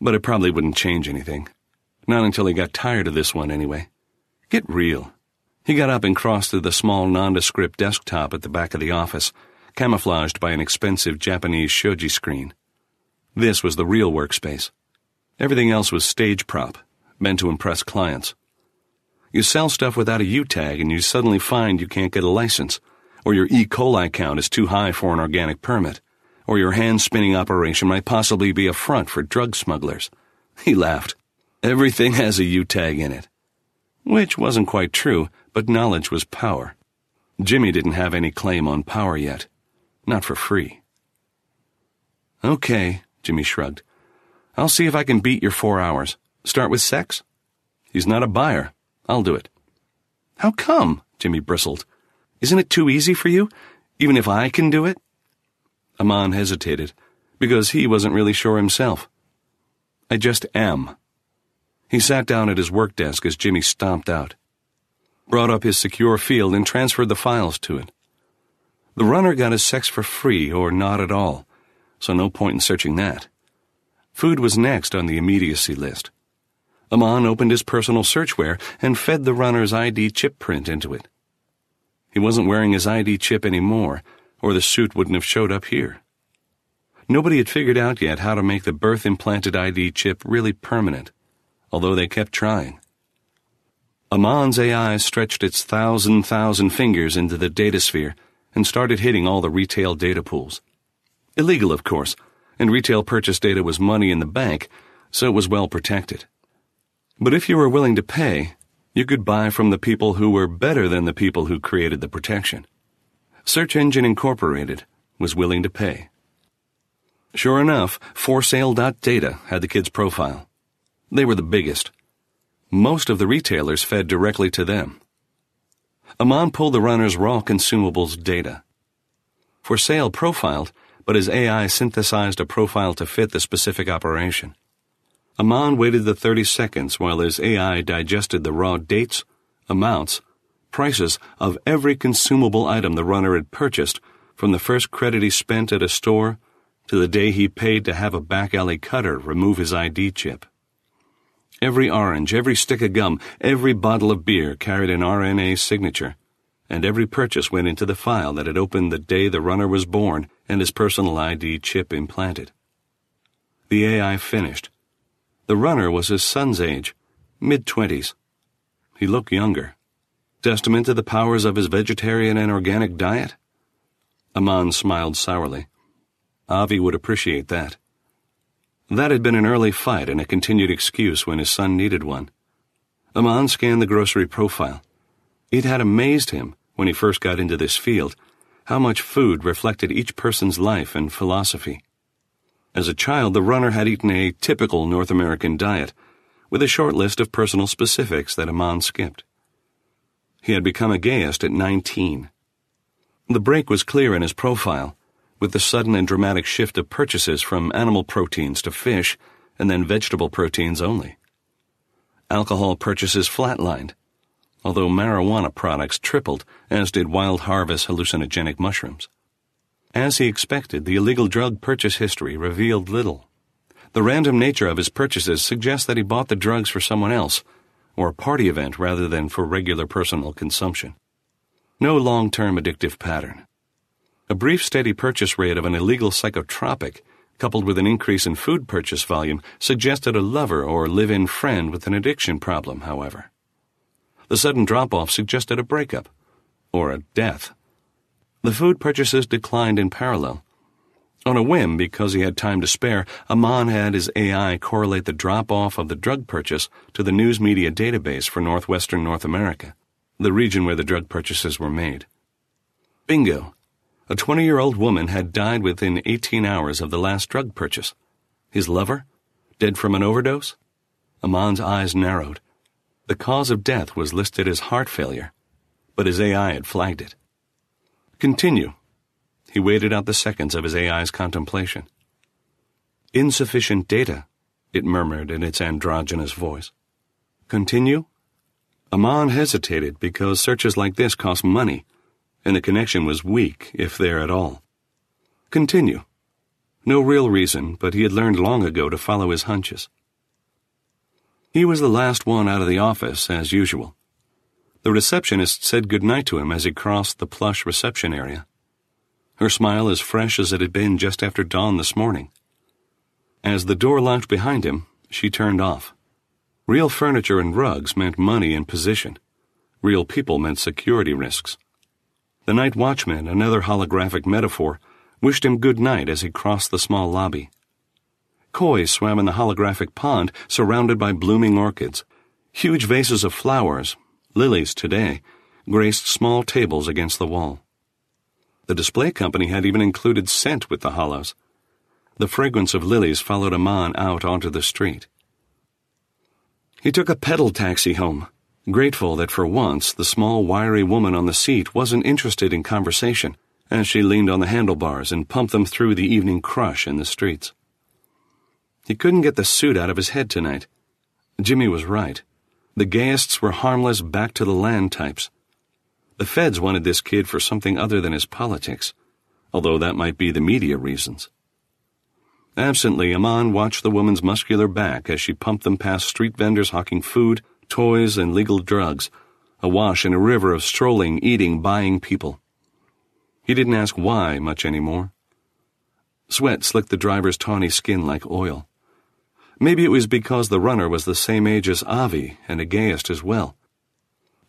but it probably wouldn't change anything. Not until he got tired of this one, anyway. Get real. He got up and crossed to the small nondescript desktop at the back of the office, camouflaged by an expensive Japanese shoji screen. This was the real workspace. Everything else was stage prop, meant to impress clients. You sell stuff without a U tag and you suddenly find you can't get a license, or your E. coli count is too high for an organic permit, or your hand spinning operation might possibly be a front for drug smugglers. He laughed. Everything has a U tag in it. Which wasn't quite true, but knowledge was power. Jimmy didn't have any claim on power yet. Not for free. Okay, Jimmy shrugged. I'll see if I can beat your four hours. Start with sex? He's not a buyer. I'll do it. How come? Jimmy bristled. Isn't it too easy for you? Even if I can do it? Amon hesitated, because he wasn't really sure himself. I just am. He sat down at his work desk as Jimmy stomped out, brought up his secure field, and transferred the files to it. The runner got his sex for free or not at all, so no point in searching that. Food was next on the immediacy list. Amon opened his personal searchware and fed the runner's ID chip print into it. He wasn't wearing his ID chip anymore, or the suit wouldn't have showed up here. Nobody had figured out yet how to make the birth implanted ID chip really permanent, although they kept trying. Amon's AI stretched its thousand thousand fingers into the datasphere and started hitting all the retail data pools. Illegal, of course, and retail purchase data was money in the bank, so it was well protected. But if you were willing to pay, you could buy from the people who were better than the people who created the protection. Search Engine Incorporated was willing to pay. Sure enough, ForSale.data had the kid's profile. They were the biggest. Most of the retailers fed directly to them. Amon pulled the runner's raw consumables data. For sale profiled, but his AI synthesized a profile to fit the specific operation. Amon waited the 30 seconds while his AI digested the raw dates, amounts, prices of every consumable item the runner had purchased from the first credit he spent at a store to the day he paid to have a back alley cutter remove his ID chip. Every orange, every stick of gum, every bottle of beer carried an RNA signature, and every purchase went into the file that had opened the day the runner was born and his personal ID chip implanted. The AI finished. The runner was his son's age, mid twenties. He looked younger. Testament to the powers of his vegetarian and organic diet? Amon smiled sourly. Avi would appreciate that. That had been an early fight and a continued excuse when his son needed one. Amon scanned the grocery profile. It had amazed him, when he first got into this field, how much food reflected each person's life and philosophy. As a child, the runner had eaten a typical North American diet, with a short list of personal specifics that Amon skipped. He had become a gayist at 19. The break was clear in his profile, with the sudden and dramatic shift of purchases from animal proteins to fish, and then vegetable proteins only. Alcohol purchases flatlined, although marijuana products tripled, as did wild harvest hallucinogenic mushrooms. As he expected, the illegal drug purchase history revealed little. The random nature of his purchases suggests that he bought the drugs for someone else, or a party event rather than for regular personal consumption. No long term addictive pattern. A brief steady purchase rate of an illegal psychotropic, coupled with an increase in food purchase volume, suggested a lover or live in friend with an addiction problem, however. The sudden drop off suggested a breakup, or a death. The food purchases declined in parallel. On a whim, because he had time to spare, Amon had his AI correlate the drop off of the drug purchase to the news media database for northwestern North America, the region where the drug purchases were made. Bingo! A 20 year old woman had died within 18 hours of the last drug purchase. His lover? Dead from an overdose? Amon's eyes narrowed. The cause of death was listed as heart failure, but his AI had flagged it. Continue. He waited out the seconds of his AI's contemplation. Insufficient data, it murmured in its androgynous voice. Continue? Amon hesitated because searches like this cost money, and the connection was weak, if there at all. Continue. No real reason, but he had learned long ago to follow his hunches. He was the last one out of the office, as usual. The receptionist said good night to him as he crossed the plush reception area. Her smile as fresh as it had been just after dawn this morning. As the door locked behind him, she turned off. Real furniture and rugs meant money and position. Real people meant security risks. The night watchman, another holographic metaphor, wished him good night as he crossed the small lobby. Koi swam in the holographic pond surrounded by blooming orchids. Huge vases of flowers, lilies today, graced small tables against the wall. The display company had even included scent with the holos. The fragrance of lilies followed Aman out onto the street. He took a pedal taxi home, grateful that for once the small, wiry woman on the seat wasn't interested in conversation as she leaned on the handlebars and pumped them through the evening crush in the streets. He couldn't get the suit out of his head tonight. Jimmy was right. The gayists were harmless back to the land types. The feds wanted this kid for something other than his politics, although that might be the media reasons. Absently, Amon watched the woman's muscular back as she pumped them past street vendors hawking food, toys, and legal drugs, awash in a river of strolling, eating, buying people. He didn't ask why much anymore. Sweat slicked the driver's tawny skin like oil. Maybe it was because the runner was the same age as Avi and a gayist as well.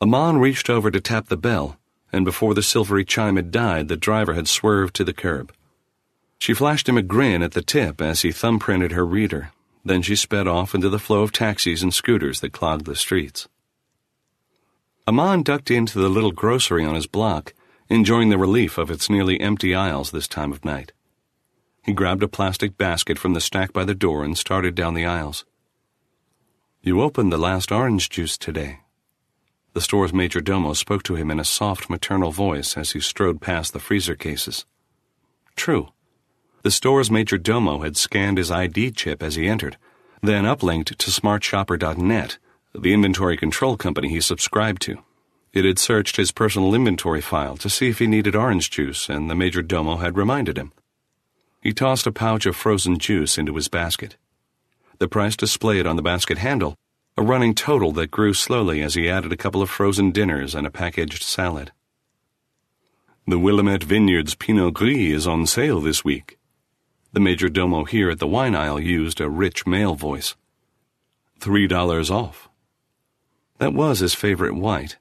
Aman reached over to tap the bell, and before the silvery chime had died, the driver had swerved to the curb. She flashed him a grin at the tip as he thumbprinted her reader. Then she sped off into the flow of taxis and scooters that clogged the streets. Aman ducked into the little grocery on his block, enjoying the relief of its nearly empty aisles this time of night. He grabbed a plastic basket from the stack by the door and started down the aisles. You opened the last orange juice today, the store's major domo spoke to him in a soft maternal voice as he strode past the freezer cases. True. The store's major domo had scanned his ID chip as he entered, then uplinked to smartshopper.net, the inventory control company he subscribed to. It had searched his personal inventory file to see if he needed orange juice, and the major domo had reminded him. He tossed a pouch of frozen juice into his basket. The price displayed on the basket handle a running total that grew slowly as he added a couple of frozen dinners and a packaged salad. The Willamette Vineyards Pinot Gris is on sale this week. The major domo here at the wine aisle used a rich male voice. Three dollars off. That was his favorite white.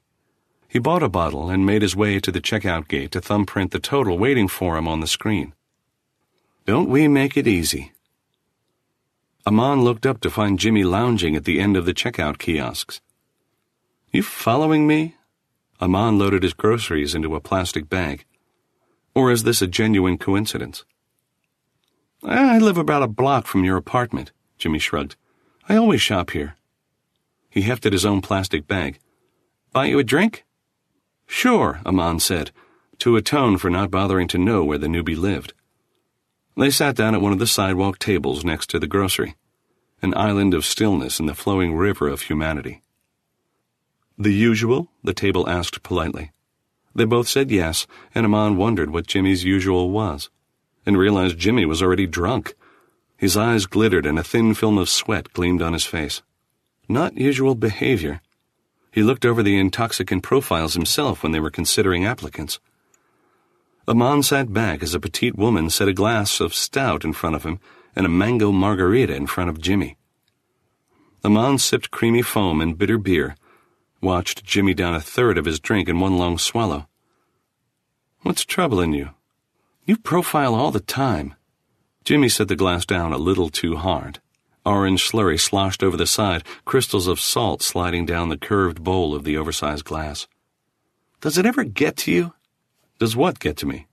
He bought a bottle and made his way to the checkout gate to thumbprint the total waiting for him on the screen. Don't we make it easy? Aman looked up to find Jimmy lounging at the end of the checkout kiosks. You following me? Aman loaded his groceries into a plastic bag. Or is this a genuine coincidence? Ah, I live about a block from your apartment, Jimmy shrugged. I always shop here. He hefted his own plastic bag. Buy you a drink? Sure, Aman said, to atone for not bothering to know where the newbie lived. They sat down at one of the sidewalk tables next to the grocery, an island of stillness in the flowing river of humanity. The usual? the table asked politely. They both said yes, and Aman wondered what Jimmy's usual was, and realized Jimmy was already drunk. His eyes glittered and a thin film of sweat gleamed on his face. Not usual behavior. He looked over the intoxicant profiles himself when they were considering applicants. Aman sat back as a petite woman set a glass of stout in front of him and a mango margarita in front of Jimmy. Aman sipped creamy foam and bitter beer, watched Jimmy down a third of his drink in one long swallow. What's troubling you? You profile all the time. Jimmy set the glass down a little too hard. Orange slurry sloshed over the side, crystals of salt sliding down the curved bowl of the oversized glass. Does it ever get to you? Does what get to me?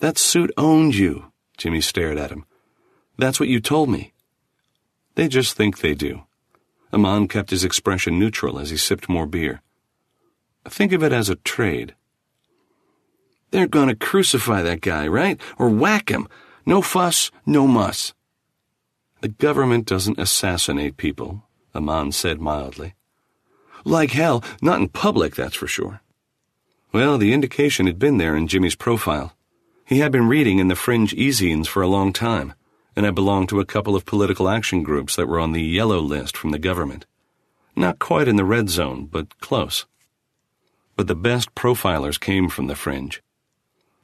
That suit owned you. Jimmy stared at him. That's what you told me. They just think they do. Aman kept his expression neutral as he sipped more beer. Think of it as a trade. They're going to crucify that guy, right? Or whack him. No fuss, no muss. The government doesn't assassinate people, Aman said mildly. Like hell, not in public, that's for sure. Well, the indication had been there in Jimmy's profile. He had been reading in the fringe e-zines for a long time, and had belonged to a couple of political action groups that were on the yellow list from the government. Not quite in the red zone, but close. But the best profilers came from the fringe.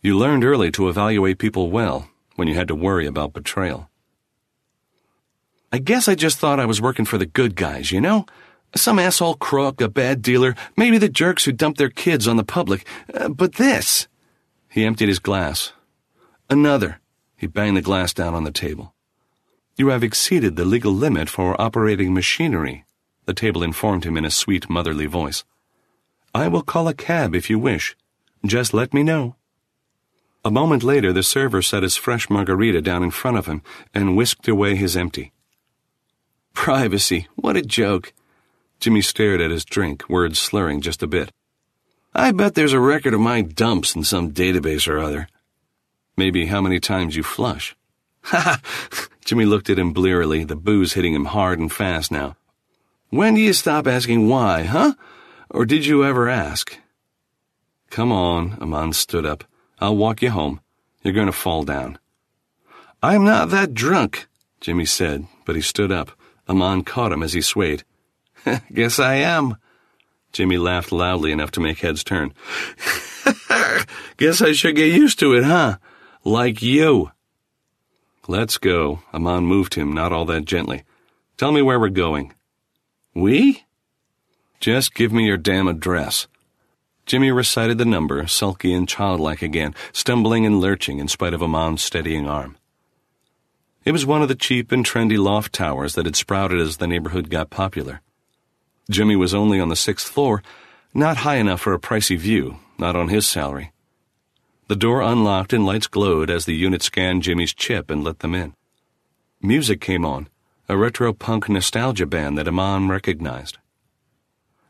You learned early to evaluate people well when you had to worry about betrayal. I guess I just thought I was working for the good guys, you know? Some asshole crook, a bad dealer, maybe the jerks who dump their kids on the public. Uh, but this. He emptied his glass. Another. He banged the glass down on the table. You have exceeded the legal limit for operating machinery, the table informed him in a sweet motherly voice. I will call a cab if you wish. Just let me know. A moment later, the server set his fresh margarita down in front of him and whisked away his empty. Privacy, what a joke. Jimmy stared at his drink, words slurring just a bit. I bet there's a record of my dumps in some database or other. Maybe how many times you flush. Ha ha! Jimmy looked at him blearily, the booze hitting him hard and fast now. When do you stop asking why, huh? Or did you ever ask? Come on, Amon stood up. I'll walk you home. You're going to fall down. I'm not that drunk, Jimmy said, but he stood up. Amon caught him as he swayed. Guess I am. Jimmy laughed loudly enough to make heads turn. Guess I should get used to it, huh? Like you. Let's go. Aman moved him, not all that gently. Tell me where we're going. We? Just give me your damn address. Jimmy recited the number, sulky and childlike again, stumbling and lurching in spite of Aman's steadying arm. It was one of the cheap and trendy loft towers that had sprouted as the neighborhood got popular. Jimmy was only on the sixth floor, not high enough for a pricey view, not on his salary. The door unlocked and lights glowed as the unit scanned Jimmy's chip and let them in. Music came on, a retro punk nostalgia band that Aman recognized.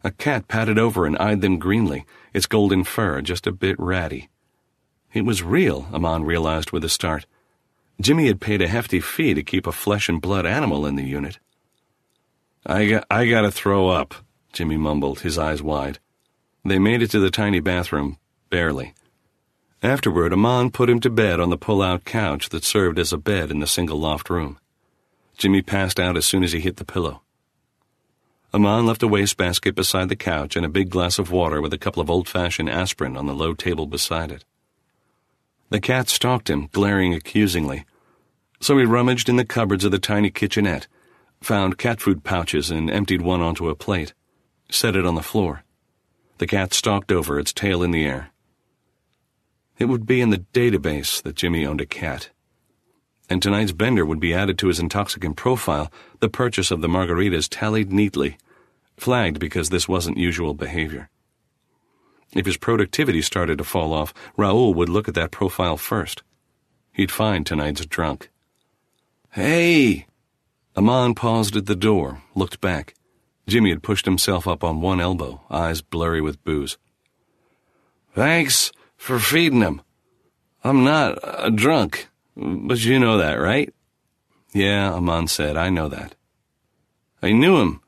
A cat padded over and eyed them greenly, its golden fur just a bit ratty. It was real, Aman realized with a start. Jimmy had paid a hefty fee to keep a flesh and blood animal in the unit. I got, I gotta throw up, Jimmy mumbled, his eyes wide. They made it to the tiny bathroom, barely. Afterward, Aman put him to bed on the pull-out couch that served as a bed in the single loft room. Jimmy passed out as soon as he hit the pillow. Aman left a wastebasket beside the couch and a big glass of water with a couple of old-fashioned aspirin on the low table beside it. The cat stalked him, glaring accusingly. So he rummaged in the cupboards of the tiny kitchenette, found cat food pouches and emptied one onto a plate, set it on the floor. The cat stalked over, its tail in the air. It would be in the database that Jimmy owned a cat. And tonight's bender would be added to his intoxicant profile, the purchase of the margaritas tallied neatly, flagged because this wasn't usual behavior. If his productivity started to fall off, Raoul would look at that profile first. He'd find tonight's drunk. Hey! Aman paused at the door, looked back. Jimmy had pushed himself up on one elbow, eyes blurry with booze. Thanks for feeding him. I'm not a drunk, but you know that, right? Yeah, Amon said, I know that. I knew him.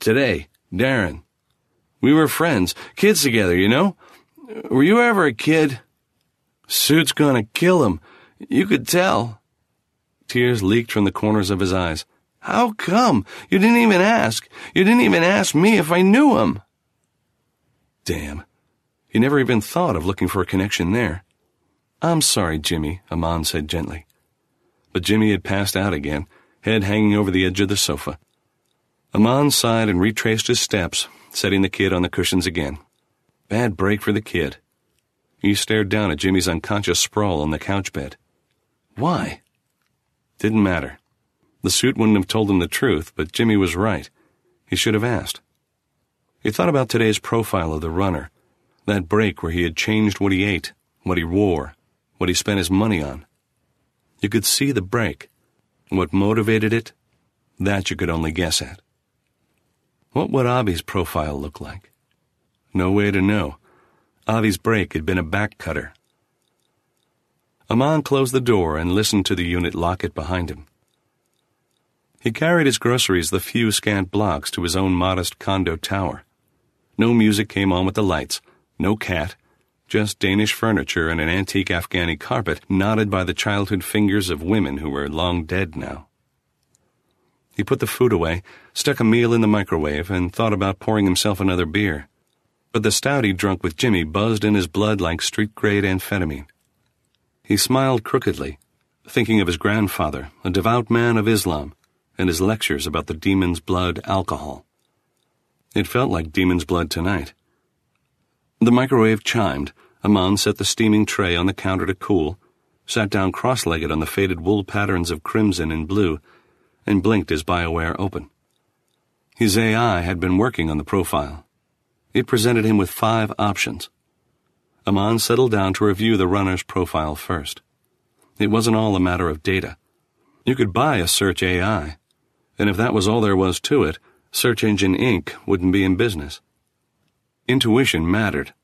Today, Darren. We were friends, kids together, you know? Were you ever a kid? Suit's gonna kill him. You could tell. Tears leaked from the corners of his eyes. How come? You didn't even ask. You didn't even ask me if I knew him. Damn. He never even thought of looking for a connection there. I'm sorry, Jimmy, Aman said gently. But Jimmy had passed out again, head hanging over the edge of the sofa. Aman sighed and retraced his steps, setting the kid on the cushions again. Bad break for the kid. He stared down at Jimmy's unconscious sprawl on the couch bed. Why? Didn't matter. The suit wouldn't have told him the truth, but Jimmy was right. He should have asked. He thought about today's profile of the runner, that break where he had changed what he ate, what he wore, what he spent his money on. You could see the break. What motivated it, that you could only guess at. What would Avi's profile look like? No way to know. Avi's break had been a back cutter. Aman closed the door and listened to the unit lock it behind him. He carried his groceries the few scant blocks to his own modest condo tower. No music came on with the lights, no cat, just Danish furniture and an antique Afghani carpet knotted by the childhood fingers of women who were long dead now. He put the food away, stuck a meal in the microwave, and thought about pouring himself another beer. But the stout he'd drunk with Jimmy buzzed in his blood like street-grade amphetamine. He smiled crookedly, thinking of his grandfather, a devout man of Islam, and his lectures about the demon's blood alcohol. It felt like demon's blood tonight. The microwave chimed. Aman set the steaming tray on the counter to cool, sat down cross-legged on the faded wool patterns of crimson and blue, and blinked his BioWare open. His AI had been working on the profile. It presented him with five options. Amon settled down to review the runner's profile first. It wasn't all a matter of data. You could buy a search AI, and if that was all there was to it, Search Engine Inc. wouldn't be in business. Intuition mattered,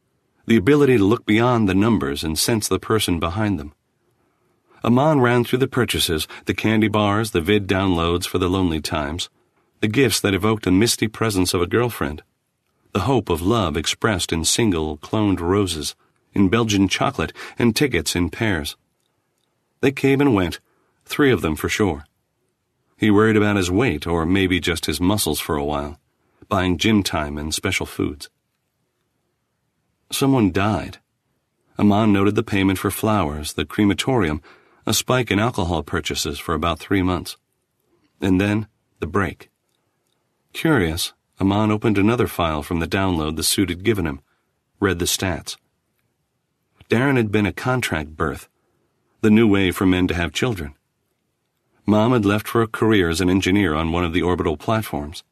the ability to look beyond the numbers and sense the person behind them. Amon ran through the purchases, the candy bars, the vid downloads for the lonely times, the gifts that evoked the misty presence of a girlfriend, the hope of love expressed in single, cloned roses, in Belgian chocolate, and tickets in pairs. They came and went, three of them for sure. He worried about his weight or maybe just his muscles for a while, buying gym time and special foods. Someone died. Amon noted the payment for flowers, the crematorium, a spike in alcohol purchases for about three months. And then, the break. Curious, Amon opened another file from the download the suit had given him, read the stats. Darren had been a contract birth, the new way for men to have children. Mom had left for a career as an engineer on one of the orbital platforms.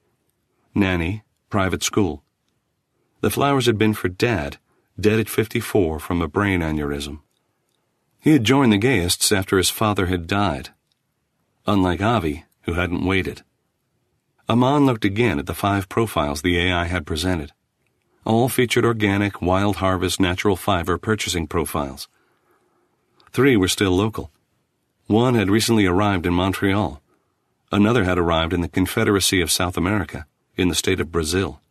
Nanny, private school. The flowers had been for Dad, dead at 54 from a brain aneurysm. He had joined the gayists after his father had died. Unlike Avi, who hadn't waited. Amon looked again at the five profiles the AI had presented. All featured organic, wild harvest, natural fiber purchasing profiles. Three were still local. One had recently arrived in Montreal. Another had arrived in the Confederacy of South America, in the state of Brazil.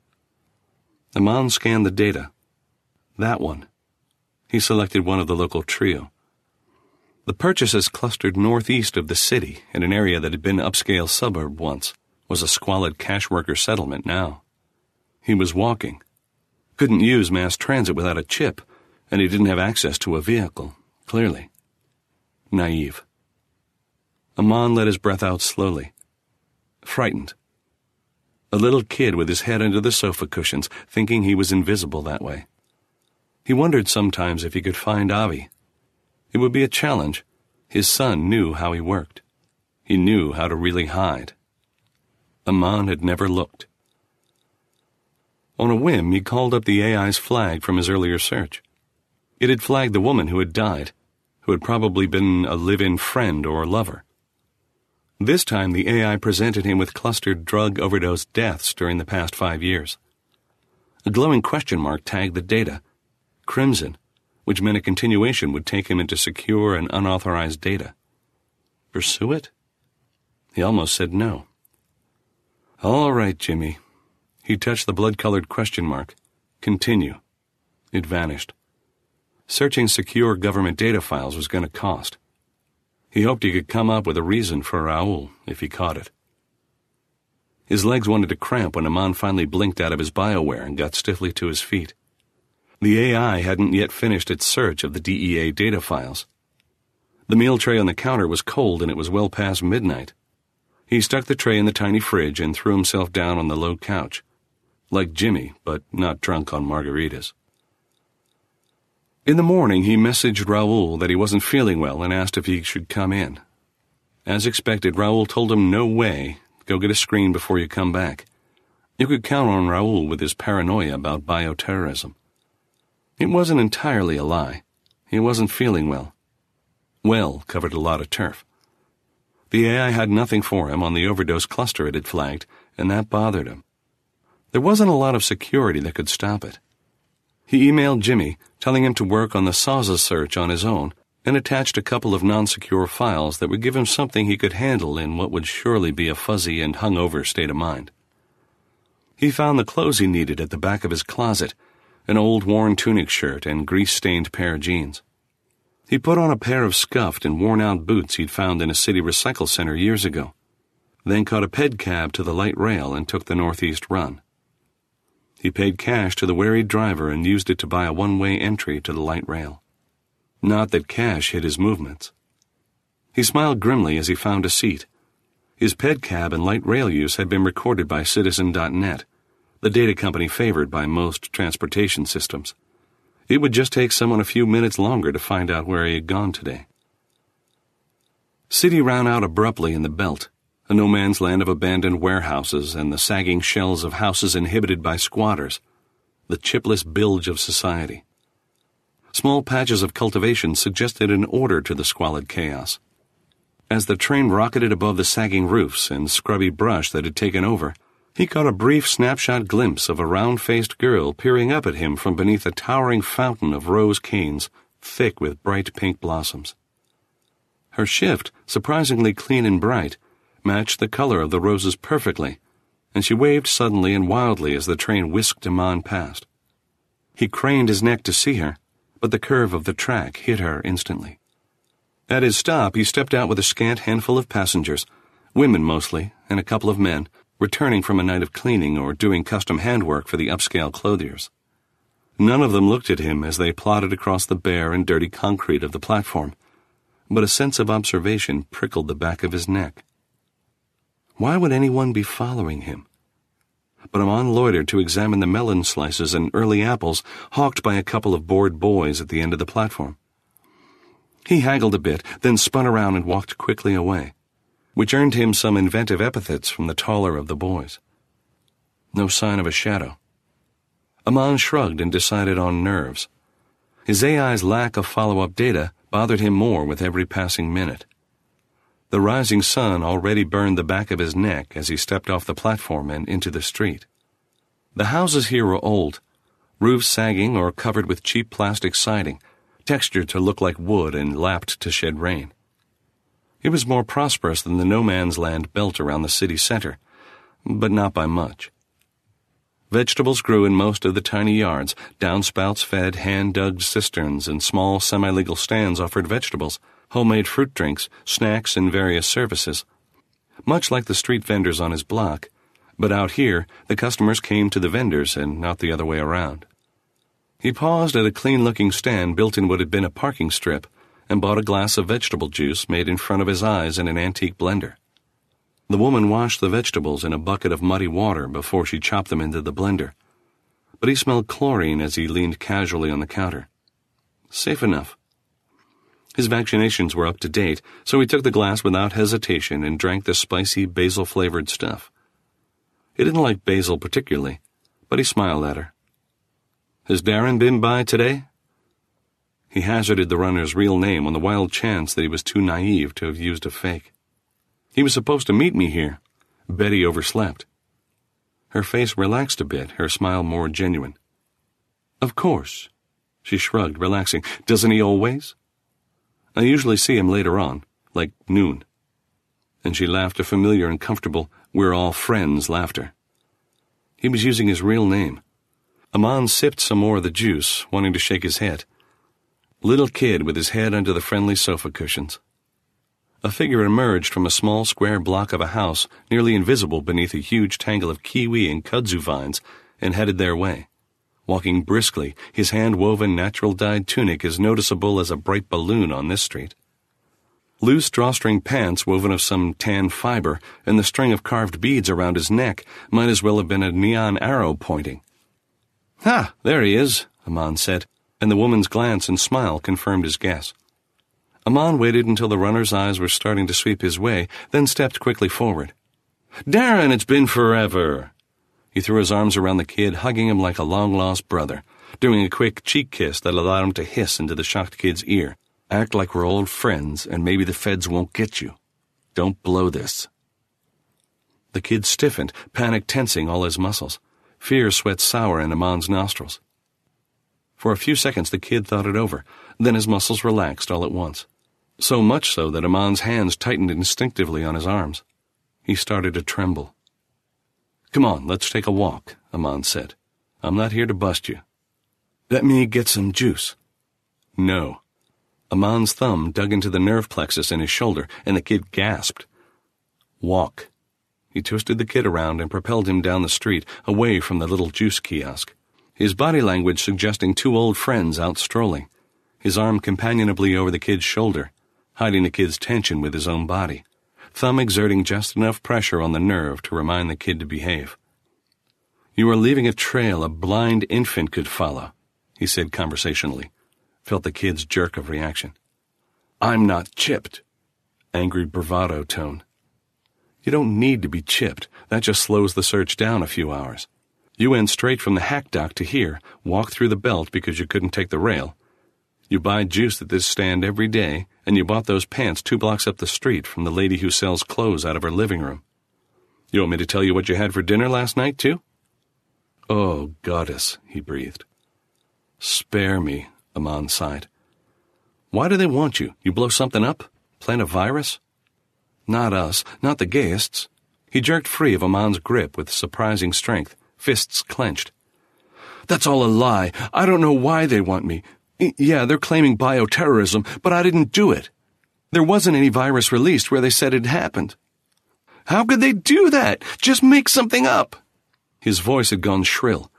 Amon scanned the data. That one. He selected one of the local trio. The purchases clustered northeast of the city in an area that had been upscale suburb once was a squalid cash worker settlement now. He was walking. Couldn't use mass transit without a chip, and he didn't have access to a vehicle, clearly. Naive. Amon let his breath out slowly. Frightened. A little kid with his head under the sofa cushions, thinking he was invisible that way. He wondered sometimes if he could find Avi. It would be a challenge. His son knew how he worked. He knew how to really hide. Amon had never looked. On a whim, he called up the AI's flag from his earlier search. It had flagged the woman who had died, who had probably been a live in friend or lover. This time, the AI presented him with clustered drug overdose deaths during the past five years. A glowing question mark tagged the data Crimson, which meant a continuation would take him into secure and unauthorized data. Pursue it? He almost said no. All right, Jimmy. He touched the blood colored question mark. Continue. It vanished. Searching secure government data files was going to cost. He hoped he could come up with a reason for Raoul if he caught it. His legs wanted to cramp when Amon finally blinked out of his bioware and got stiffly to his feet. The AI hadn't yet finished its search of the DEA data files. The meal tray on the counter was cold and it was well past midnight. He stuck the tray in the tiny fridge and threw himself down on the low couch. Like Jimmy, but not drunk on margaritas. In the morning, he messaged Raoul that he wasn't feeling well and asked if he should come in. As expected, Raoul told him no way, go get a screen before you come back. You could count on Raoul with his paranoia about bioterrorism. It wasn't entirely a lie. He wasn't feeling well. Well covered a lot of turf. The AI had nothing for him on the overdose cluster it had flagged, and that bothered him. There wasn't a lot of security that could stop it. He emailed Jimmy, telling him to work on the SAZA search on his own, and attached a couple of non-secure files that would give him something he could handle in what would surely be a fuzzy and hungover state of mind. He found the clothes he needed at the back of his closet, an old worn tunic shirt and grease-stained pair of jeans. He put on a pair of scuffed and worn out boots he'd found in a city recycle center years ago, then caught a pedcab to the light rail and took the northeast run. He paid cash to the wary driver and used it to buy a one way entry to the light rail. Not that cash hid his movements. He smiled grimly as he found a seat. His pedcab and light rail use had been recorded by Citizen.net, the data company favored by most transportation systems. It would just take someone a few minutes longer to find out where he had gone today. City ran out abruptly in the belt, a no man's land of abandoned warehouses and the sagging shells of houses inhibited by squatters, the chipless bilge of society. Small patches of cultivation suggested an order to the squalid chaos. As the train rocketed above the sagging roofs and scrubby brush that had taken over, he caught a brief snapshot glimpse of a round faced girl peering up at him from beneath a towering fountain of rose canes, thick with bright pink blossoms. Her shift, surprisingly clean and bright, matched the color of the roses perfectly, and she waved suddenly and wildly as the train whisked him on past. He craned his neck to see her, but the curve of the track hit her instantly. At his stop, he stepped out with a scant handful of passengers, women mostly, and a couple of men, returning from a night of cleaning or doing custom handwork for the upscale clothiers. None of them looked at him as they plodded across the bare and dirty concrete of the platform, but a sense of observation prickled the back of his neck. Why would anyone be following him? but Aman loitered to examine the melon slices and early apples hawked by a couple of bored boys at the end of the platform. He haggled a bit, then spun around and walked quickly away, which earned him some inventive epithets from the taller of the boys. No sign of a shadow. Aman shrugged and decided on nerves. His AI's lack of follow up data bothered him more with every passing minute. The rising sun already burned the back of his neck as he stepped off the platform and into the street. The houses here were old, roofs sagging or covered with cheap plastic siding, textured to look like wood and lapped to shed rain. It was more prosperous than the no man's land belt around the city center, but not by much. Vegetables grew in most of the tiny yards. Downspouts fed hand dug cisterns, and small semi legal stands offered vegetables homemade fruit drinks, snacks, and various services. Much like the street vendors on his block, but out here the customers came to the vendors and not the other way around. He paused at a clean looking stand built in what had been a parking strip and bought a glass of vegetable juice made in front of his eyes in an antique blender. The woman washed the vegetables in a bucket of muddy water before she chopped them into the blender. But he smelled chlorine as he leaned casually on the counter. Safe enough. His vaccinations were up to date, so he took the glass without hesitation and drank the spicy basil flavored stuff. He didn't like basil particularly, but he smiled at her. Has Darren been by today? He hazarded the runner's real name on the wild chance that he was too naive to have used a fake. He was supposed to meet me here. Betty overslept. Her face relaxed a bit, her smile more genuine. Of course. She shrugged, relaxing. Doesn't he always? I usually see him later on, like noon. And she laughed a familiar and comfortable, we're all friends laughter. He was using his real name. Aman sipped some more of the juice, wanting to shake his head. Little kid with his head under the friendly sofa cushions. A figure emerged from a small square block of a house, nearly invisible beneath a huge tangle of kiwi and kudzu vines, and headed their way walking briskly, his hand-woven natural-dyed tunic as noticeable as a bright balloon on this street. Loose drawstring pants woven of some tan fiber and the string of carved beads around his neck might as well have been a neon arrow pointing. Ha! There he is, Aman said, and the woman's glance and smile confirmed his guess. Aman waited until the runner's eyes were starting to sweep his way, then stepped quickly forward. Darren, it's been forever, he threw his arms around the kid, hugging him like a long lost brother, doing a quick cheek kiss that allowed him to hiss into the shocked kid's ear. Act like we're old friends, and maybe the feds won't get you. Don't blow this. The kid stiffened, panic tensing all his muscles. Fear sweat sour in Amon's nostrils. For a few seconds, the kid thought it over. Then his muscles relaxed all at once. So much so that Amon's hands tightened instinctively on his arms. He started to tremble. Come on, let's take a walk, Aman said. I'm not here to bust you. Let me get some juice. No. Aman's thumb dug into the nerve plexus in his shoulder, and the kid gasped. Walk. He twisted the kid around and propelled him down the street, away from the little juice kiosk. His body language suggesting two old friends out strolling, his arm companionably over the kid's shoulder, hiding the kid's tension with his own body thumb exerting just enough pressure on the nerve to remind the kid to behave. You are leaving a trail a blind infant could follow, he said conversationally, felt the kid's jerk of reaction. I'm not chipped. Angry bravado tone. You don't need to be chipped. That just slows the search down a few hours. You went straight from the hack dock to here, walked through the belt because you couldn't take the rail. You buy juice at this stand every day, and you bought those pants two blocks up the street from the lady who sells clothes out of her living room. You want me to tell you what you had for dinner last night, too? Oh, goddess, he breathed. Spare me, Aman sighed. Why do they want you? You blow something up? Plant a virus? Not us, not the Gaists. He jerked free of Aman's grip with surprising strength, fists clenched. That's all a lie. I don't know why they want me. Yeah, they're claiming bioterrorism, but I didn't do it. There wasn't any virus released where they said it happened. How could they do that? Just make something up. His voice had gone shrill.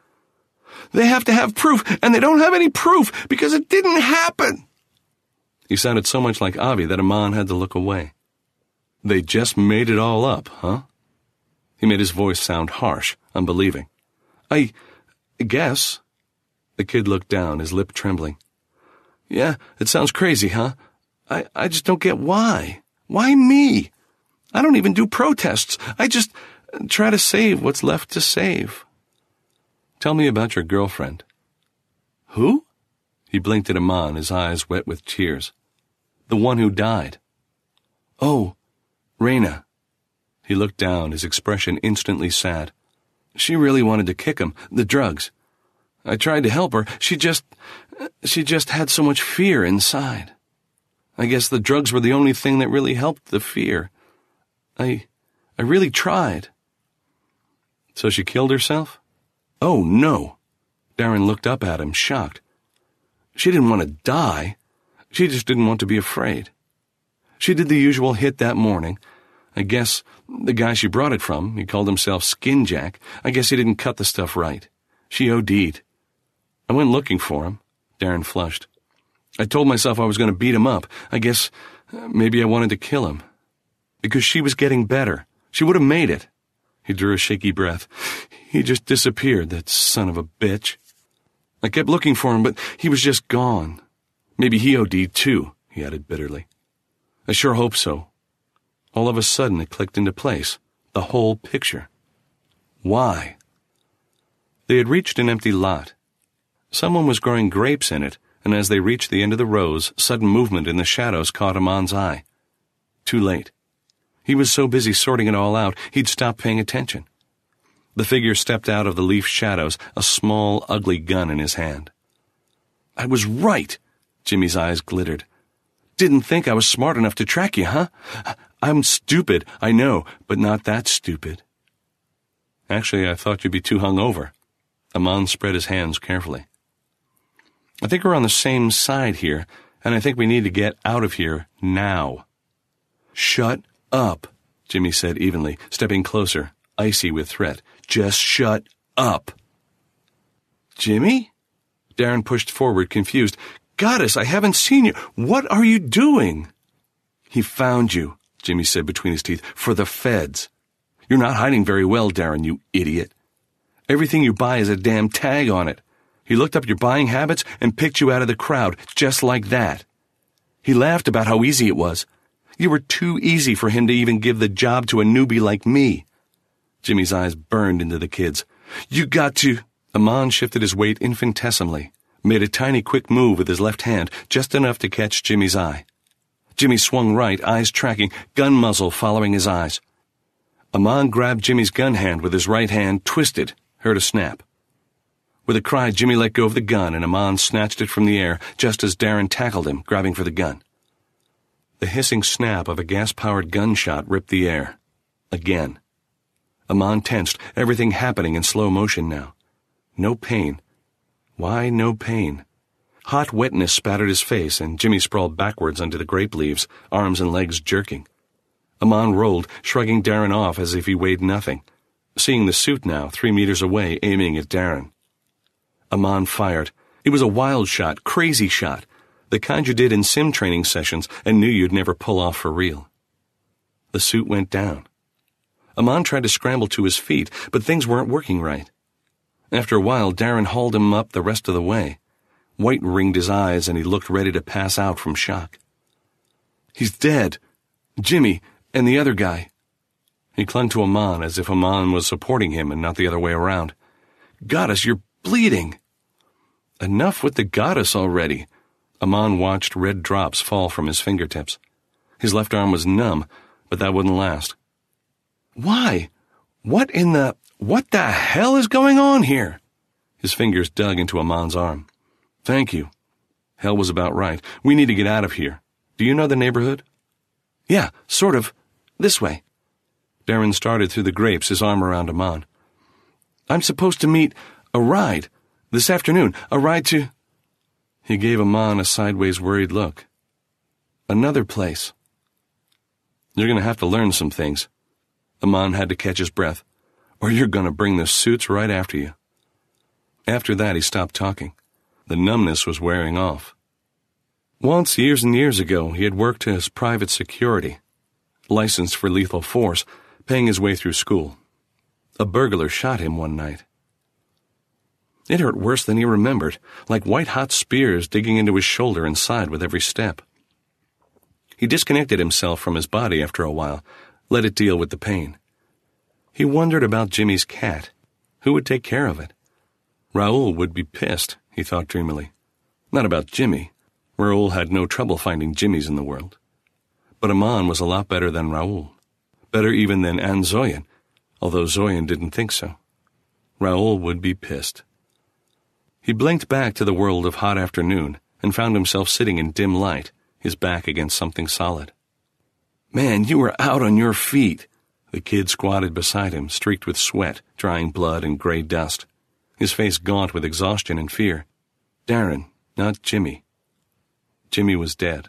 They have to have proof, and they don't have any proof because it didn't happen. He sounded so much like Avi that Aman had to look away. They just made it all up, huh? He made his voice sound harsh, unbelieving. I guess. The kid looked down, his lip trembling. Yeah, it sounds crazy, huh? I, I just don't get why. Why me? I don't even do protests. I just try to save what's left to save. Tell me about your girlfriend. Who? He blinked at Aman, his eyes wet with tears. The one who died. Oh, Raina. He looked down, his expression instantly sad. She really wanted to kick him, the drugs. I tried to help her. She just. She just had so much fear inside. I guess the drugs were the only thing that really helped the fear. I. I really tried. So she killed herself? Oh, no. Darren looked up at him, shocked. She didn't want to die. She just didn't want to be afraid. She did the usual hit that morning. I guess the guy she brought it from, he called himself Skin Jack, I guess he didn't cut the stuff right. She OD'd. I went looking for him. Darren flushed. I told myself I was going to beat him up. I guess uh, maybe I wanted to kill him. Because she was getting better. She would have made it. He drew a shaky breath. He just disappeared, that son of a bitch. I kept looking for him, but he was just gone. Maybe he OD'd too, he added bitterly. I sure hope so. All of a sudden it clicked into place. The whole picture. Why? They had reached an empty lot. Someone was growing grapes in it, and as they reached the end of the rows, sudden movement in the shadows caught Aman's eye. Too late. He was so busy sorting it all out, he'd stopped paying attention. The figure stepped out of the leaf shadows, a small, ugly gun in his hand. I was right! Jimmy's eyes glittered. Didn't think I was smart enough to track you, huh? I'm stupid, I know, but not that stupid. Actually, I thought you'd be too hung over. Aman spread his hands carefully. I think we're on the same side here, and I think we need to get out of here now. Shut up, Jimmy said evenly, stepping closer, icy with threat. Just shut up. Jimmy? Darren pushed forward, confused. Goddess, I haven't seen you. What are you doing? He found you, Jimmy said between his teeth, for the feds. You're not hiding very well, Darren, you idiot. Everything you buy has a damn tag on it. He looked up your buying habits and picked you out of the crowd, just like that. He laughed about how easy it was. You were too easy for him to even give the job to a newbie like me. Jimmy's eyes burned into the kid's. You got to. Aman shifted his weight infinitesimally, made a tiny quick move with his left hand, just enough to catch Jimmy's eye. Jimmy swung right, eyes tracking, gun muzzle following his eyes. Aman grabbed Jimmy's gun hand with his right hand, twisted, heard a snap. With a cry, Jimmy let go of the gun and Amon snatched it from the air just as Darren tackled him, grabbing for the gun. The hissing snap of a gas powered gunshot ripped the air. Again. Amon tensed, everything happening in slow motion now. No pain. Why no pain? Hot wetness spattered his face, and Jimmy sprawled backwards under the grape leaves, arms and legs jerking. Amon rolled, shrugging Darren off as if he weighed nothing, seeing the suit now, three meters away, aiming at Darren. Aman fired. It was a wild shot, crazy shot, the kind you did in sim training sessions and knew you'd never pull off for real. The suit went down. Aman tried to scramble to his feet, but things weren't working right. After a while, Darren hauled him up the rest of the way. White ringed his eyes and he looked ready to pass out from shock. He's dead. Jimmy and the other guy. He clung to Aman as if Aman was supporting him and not the other way around. Goddess, you're bleeding. Enough with the goddess already. Amon watched red drops fall from his fingertips. His left arm was numb, but that wouldn't last. Why? What in the. What the hell is going on here? His fingers dug into Amon's arm. Thank you. Hell was about right. We need to get out of here. Do you know the neighborhood? Yeah, sort of. This way. Darren started through the grapes, his arm around Amon. I'm supposed to meet a ride this afternoon. A ride to. He gave Aman a sideways worried look. Another place. You're going to have to learn some things. Aman had to catch his breath, or you're going to bring the suits right after you. After that, he stopped talking. The numbness was wearing off. Once, years and years ago, he had worked as private security, licensed for lethal force, paying his way through school. A burglar shot him one night. It hurt worse than he remembered, like white hot spears digging into his shoulder and side with every step. He disconnected himself from his body after a while, let it deal with the pain. He wondered about Jimmy's cat. Who would take care of it? Raoul would be pissed, he thought dreamily. Not about Jimmy. Raoul had no trouble finding Jimmys in the world. But Aman was a lot better than Raoul. Better even than Anne Zoyan, although Zoyan didn't think so. Raoul would be pissed. He blinked back to the world of hot afternoon and found himself sitting in dim light, his back against something solid. Man, you were out on your feet. The kid squatted beside him, streaked with sweat, drying blood and gray dust, his face gaunt with exhaustion and fear. Darren, not Jimmy. Jimmy was dead.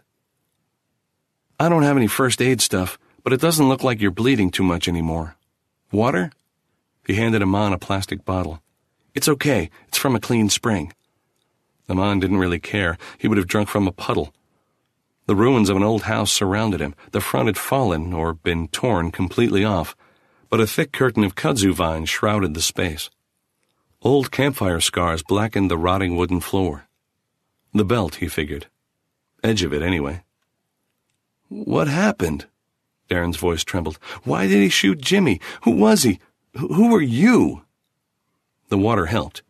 I don't have any first aid stuff, but it doesn't look like you're bleeding too much anymore. Water? He handed Aman a plastic bottle. It's okay. It's from a clean spring. Aman didn't really care. He would have drunk from a puddle. The ruins of an old house surrounded him. The front had fallen or been torn completely off, but a thick curtain of kudzu vines shrouded the space. Old campfire scars blackened the rotting wooden floor. The belt, he figured. Edge of it, anyway. What happened? Darren's voice trembled. Why did he shoot Jimmy? Who was he? Who were you? The water helped.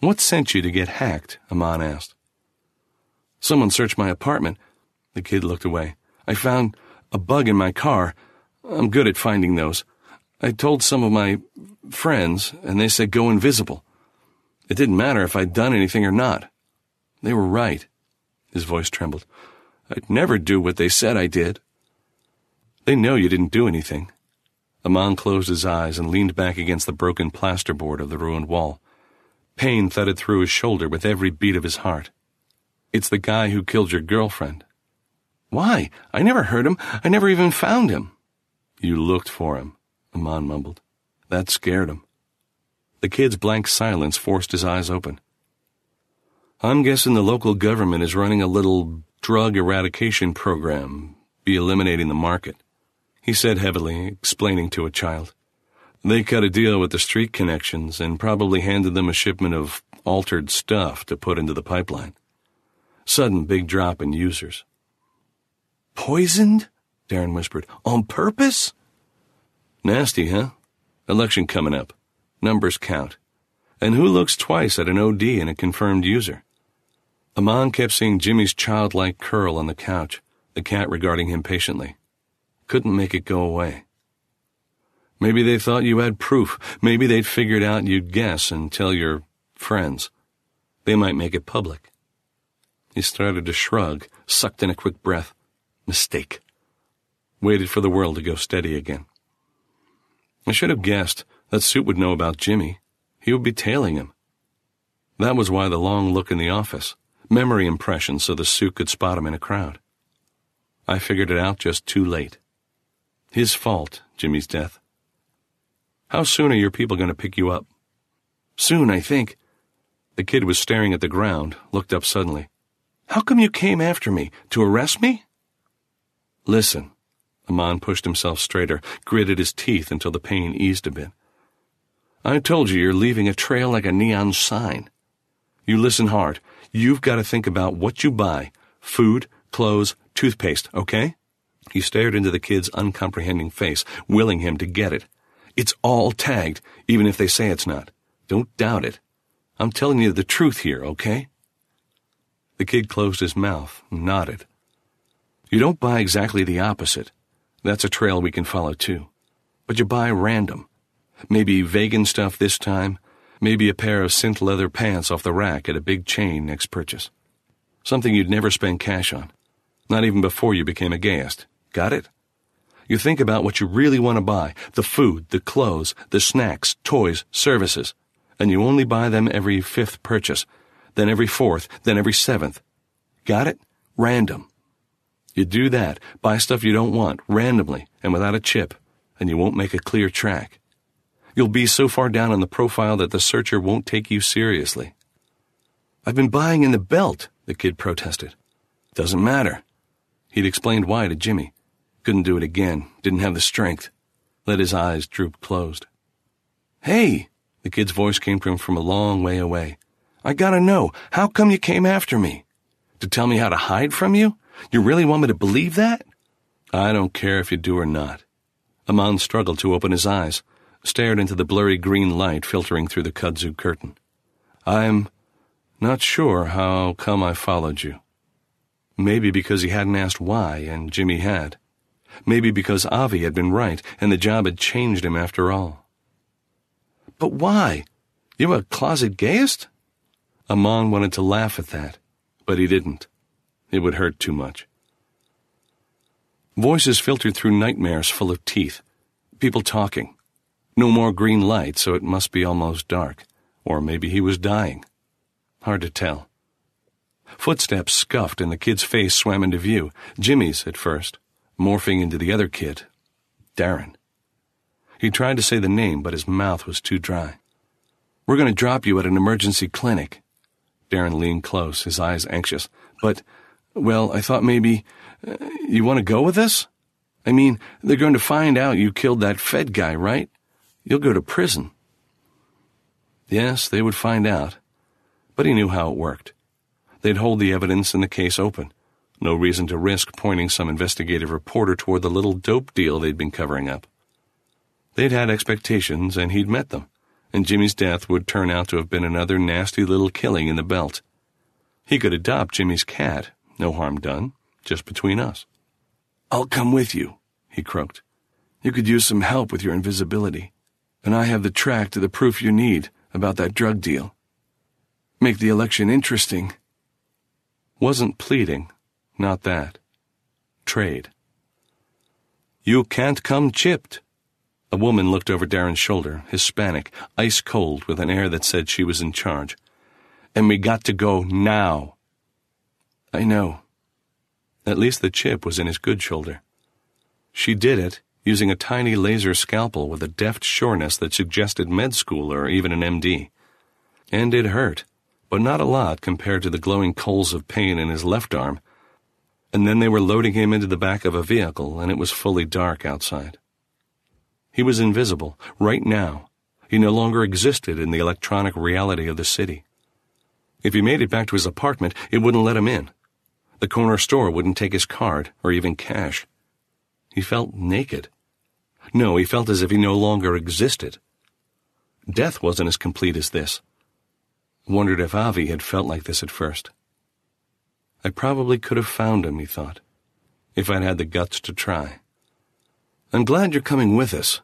What sent you to get hacked? Aman asked. Someone searched my apartment. The kid looked away. I found a bug in my car. I'm good at finding those. I told some of my friends, and they said go invisible. It didn't matter if I'd done anything or not. They were right. His voice trembled. I'd never do what they said I did. They know you didn't do anything. Aman closed his eyes and leaned back against the broken plasterboard of the ruined wall. Pain thudded through his shoulder with every beat of his heart. It's the guy who killed your girlfriend. Why? I never heard him. I never even found him. You looked for him, Aman mumbled. That scared him. The kid's blank silence forced his eyes open. I'm guessing the local government is running a little drug eradication program, be eliminating the market, he said heavily, explaining to a child. They cut a deal with the street connections and probably handed them a shipment of altered stuff to put into the pipeline. Sudden big drop in users. Poisoned? Darren whispered. On purpose? Nasty, huh? Election coming up. Numbers count. And who looks twice at an OD and a confirmed user? Aman kept seeing Jimmy's childlike curl on the couch, the cat regarding him patiently. Couldn't make it go away. Maybe they thought you had proof. Maybe they'd figured out you'd guess and tell your friends. They might make it public. He started to shrug, sucked in a quick breath. Mistake. Waited for the world to go steady again. I should have guessed that suit would know about Jimmy. He would be tailing him. That was why the long look in the office, memory impression so the suit could spot him in a crowd. I figured it out just too late. His fault, Jimmy's death. How soon are your people going to pick you up? Soon, I think. The kid was staring at the ground, looked up suddenly. How come you came after me? To arrest me? Listen. Aman pushed himself straighter, gritted his teeth until the pain eased a bit. I told you you're leaving a trail like a neon sign. You listen hard. You've got to think about what you buy food, clothes, toothpaste, okay? He stared into the kid's uncomprehending face, willing him to get it. It's all tagged, even if they say it's not. Don't doubt it. I'm telling you the truth here, okay? The kid closed his mouth nodded. You don't buy exactly the opposite. That's a trail we can follow too. But you buy random. Maybe vegan stuff this time, maybe a pair of synth leather pants off the rack at a big chain next purchase. Something you'd never spend cash on, not even before you became a Gaiaist. Got it? You think about what you really want to buy the food, the clothes, the snacks, toys, services and you only buy them every fifth purchase, then every fourth, then every seventh. Got it? Random. You do that, buy stuff you don't want, randomly, and without a chip, and you won't make a clear track. You'll be so far down on the profile that the searcher won't take you seriously. I've been buying in the belt, the kid protested. Doesn't matter. He'd explained why to Jimmy. Couldn't do it again, didn't have the strength. Let his eyes droop closed. Hey, the kid's voice came to him from a long way away. I gotta know, how come you came after me? To tell me how to hide from you? You really want me to believe that? I don't care if you do or not. Amon struggled to open his eyes, stared into the blurry green light filtering through the kudzu curtain. I'm not sure how come I followed you. Maybe because he hadn't asked why, and Jimmy had. Maybe because Avi had been right, and the job had changed him after all. But why? You're a closet Gaiaist? Amon wanted to laugh at that, but he didn't. It would hurt too much. Voices filtered through nightmares full of teeth. People talking. No more green light, so it must be almost dark. Or maybe he was dying. Hard to tell. Footsteps scuffed and the kid's face swam into view. Jimmy's at first, morphing into the other kid, Darren. He tried to say the name, but his mouth was too dry. We're going to drop you at an emergency clinic. Darren leaned close, his eyes anxious. But, well, I thought maybe. Uh, you want to go with us? I mean, they're going to find out you killed that Fed guy, right? You'll go to prison. Yes, they would find out. But he knew how it worked. They'd hold the evidence in the case open. No reason to risk pointing some investigative reporter toward the little dope deal they'd been covering up. They'd had expectations, and he'd met them, and Jimmy's death would turn out to have been another nasty little killing in the belt. He could adopt Jimmy's cat, no harm done, just between us. I'll come with you, he croaked. You could use some help with your invisibility, and I have the track to the proof you need about that drug deal. Make the election interesting. Wasn't pleading, not that. Trade. You can't come chipped, a woman looked over Darren's shoulder, Hispanic, ice cold, with an air that said she was in charge. And we got to go now. I know. At least the chip was in his good shoulder. She did it using a tiny laser scalpel with a deft sureness that suggested med school or even an MD. And it hurt, but not a lot compared to the glowing coals of pain in his left arm. And then they were loading him into the back of a vehicle, and it was fully dark outside. He was invisible, right now. He no longer existed in the electronic reality of the city. If he made it back to his apartment, it wouldn't let him in. The corner store wouldn't take his card, or even cash. He felt naked. No, he felt as if he no longer existed. Death wasn't as complete as this. Wondered if Avi had felt like this at first. I probably could have found him, he thought, if I'd had the guts to try. I'm glad you're coming with us,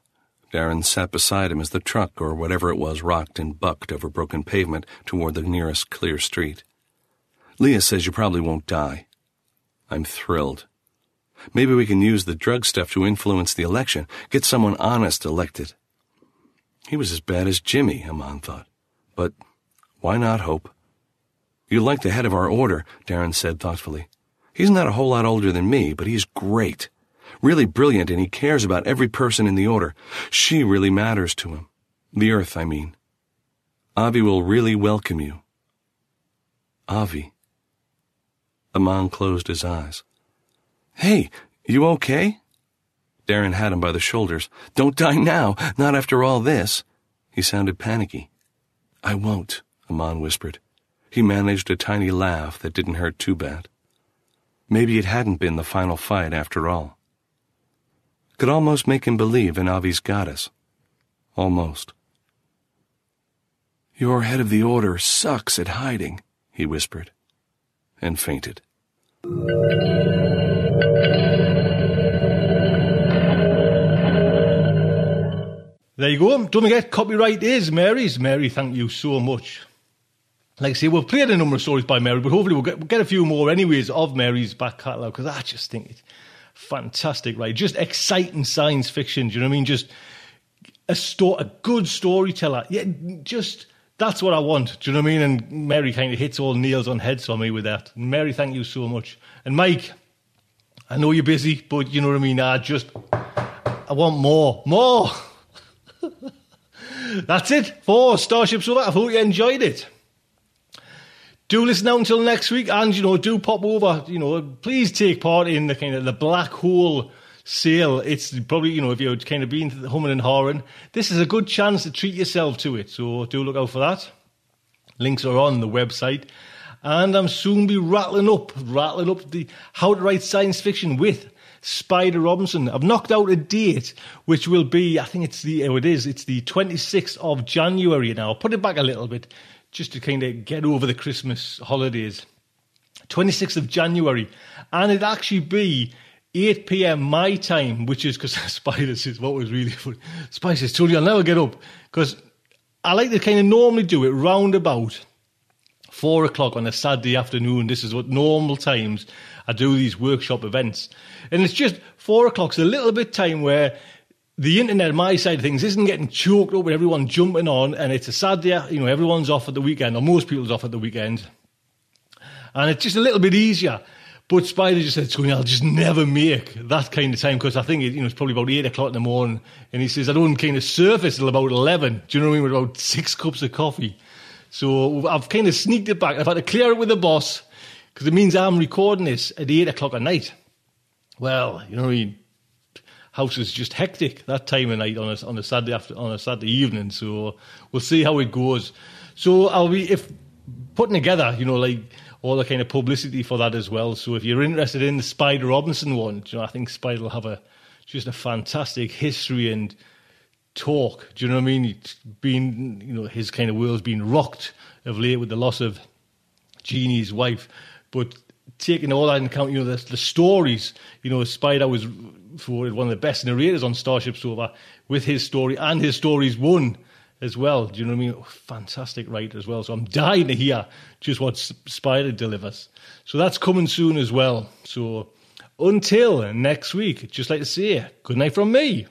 Darren sat beside him as the truck or whatever it was rocked and bucked over broken pavement toward the nearest clear street. Leah says you probably won't die. I'm thrilled. Maybe we can use the drug stuff to influence the election, get someone honest elected. He was as bad as Jimmy, Amon thought. But why not hope? You like the head of our order, Darren said thoughtfully. He's not a whole lot older than me, but he's great really brilliant, and he cares about every person in the order. She really matters to him. The earth, I mean. Avi will really welcome you. Avi. Amon closed his eyes. Hey, you okay? Darren had him by the shoulders. Don't die now, not after all this. He sounded panicky. I won't, Amon whispered. He managed a tiny laugh that didn't hurt too bad. Maybe it hadn't been the final fight after all could almost make him believe in Avi's goddess. Almost. Your head of the order sucks at hiding, he whispered. and fainted. There you go. Don't forget, copyright is Mary's. Mary, thank you so much. Like I say, we've played a number of stories by Mary, but hopefully we'll get, we'll get a few more, anyways, of Mary's back catalogue because I just think it's fantastic, right? Just exciting science fiction. Do you know what I mean? Just a sto- a good storyteller. Yeah, just that's what I want. Do you know what I mean? And Mary kind of hits all nails on heads for me with that. Mary, thank you so much. And Mike, I know you're busy, but you know what I mean. I just I want more, more. That's it for Starship Sofa. I hope you enjoyed it. Do listen out until next week, and you know, do pop over. You know, please take part in the kind of the black hole sale. It's probably you know, if you're kind of being humming and hawing, this is a good chance to treat yourself to it. So do look out for that. Links are on the website, and I'm soon be rattling up, rattling up the how to write science fiction with Spider Robinson. I've knocked out a date, which will be, I think it's the, oh, it is, it's the 26th of January now. I'll put it back a little bit just to kind of get over the Christmas holidays. 26th of January. And it'd actually be 8 p.m. my time, which is because Spider says what was really funny. Spider says, Tony, I'll never get up because I like to kind of normally do it round about four o'clock on a Saturday afternoon. This is what normal times I do these workshop events. And it's just four o'clock's a little bit time where the internet, my side of things, isn't getting choked up with everyone jumping on, and it's a Saturday, you know, everyone's off at the weekend, or most people's off at the weekend. And it's just a little bit easier. But Spider just said, Tony, I'll just never make that kind of time because I think it, you know it's probably about eight o'clock in the morning. And he says, I don't kind of surface till about 11. Do you know what I mean? With about six cups of coffee. So I've kind of sneaked it back. I've had to clear it with the boss because it means I'm recording this at eight o'clock at night. Well, you know what I mean? House is just hectic that time of night on a, on a Saturday after, on a Saturday evening. So we'll see how it goes. So I'll be if putting together, you know, like all the kind of publicity for that as well. So if you're interested in the Spider Robinson one, you know, I think Spider will have a just a fantastic history and talk. Do you know what I mean? It's been, you know, his kind of world's been rocked of late with the loss of Jeannie's wife, but taking all that into account, you know, the, the stories, you know, Spider was for one of the best narrators on Starship Sofa with his story, and his stories won as well. Do you know what I mean? Oh, fantastic writer as well. So I'm dying to hear just what Spider delivers. So that's coming soon as well. So until next week, just like to say, good night from me.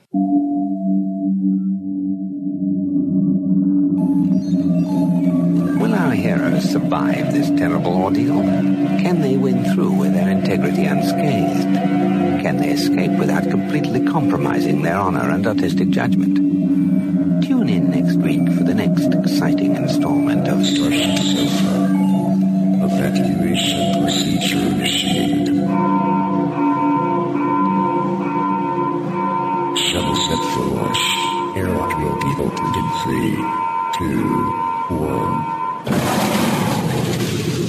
Will our heroes survive this terrible ordeal? Can they win through with their integrity unscathed? Can they escape without completely compromising their honor and artistic judgment? Tune in next week for the next exciting installment of Starship Sofa. Evacuation procedure initiated. Shuttle set for launch. Airlock will be opened in three, two, one.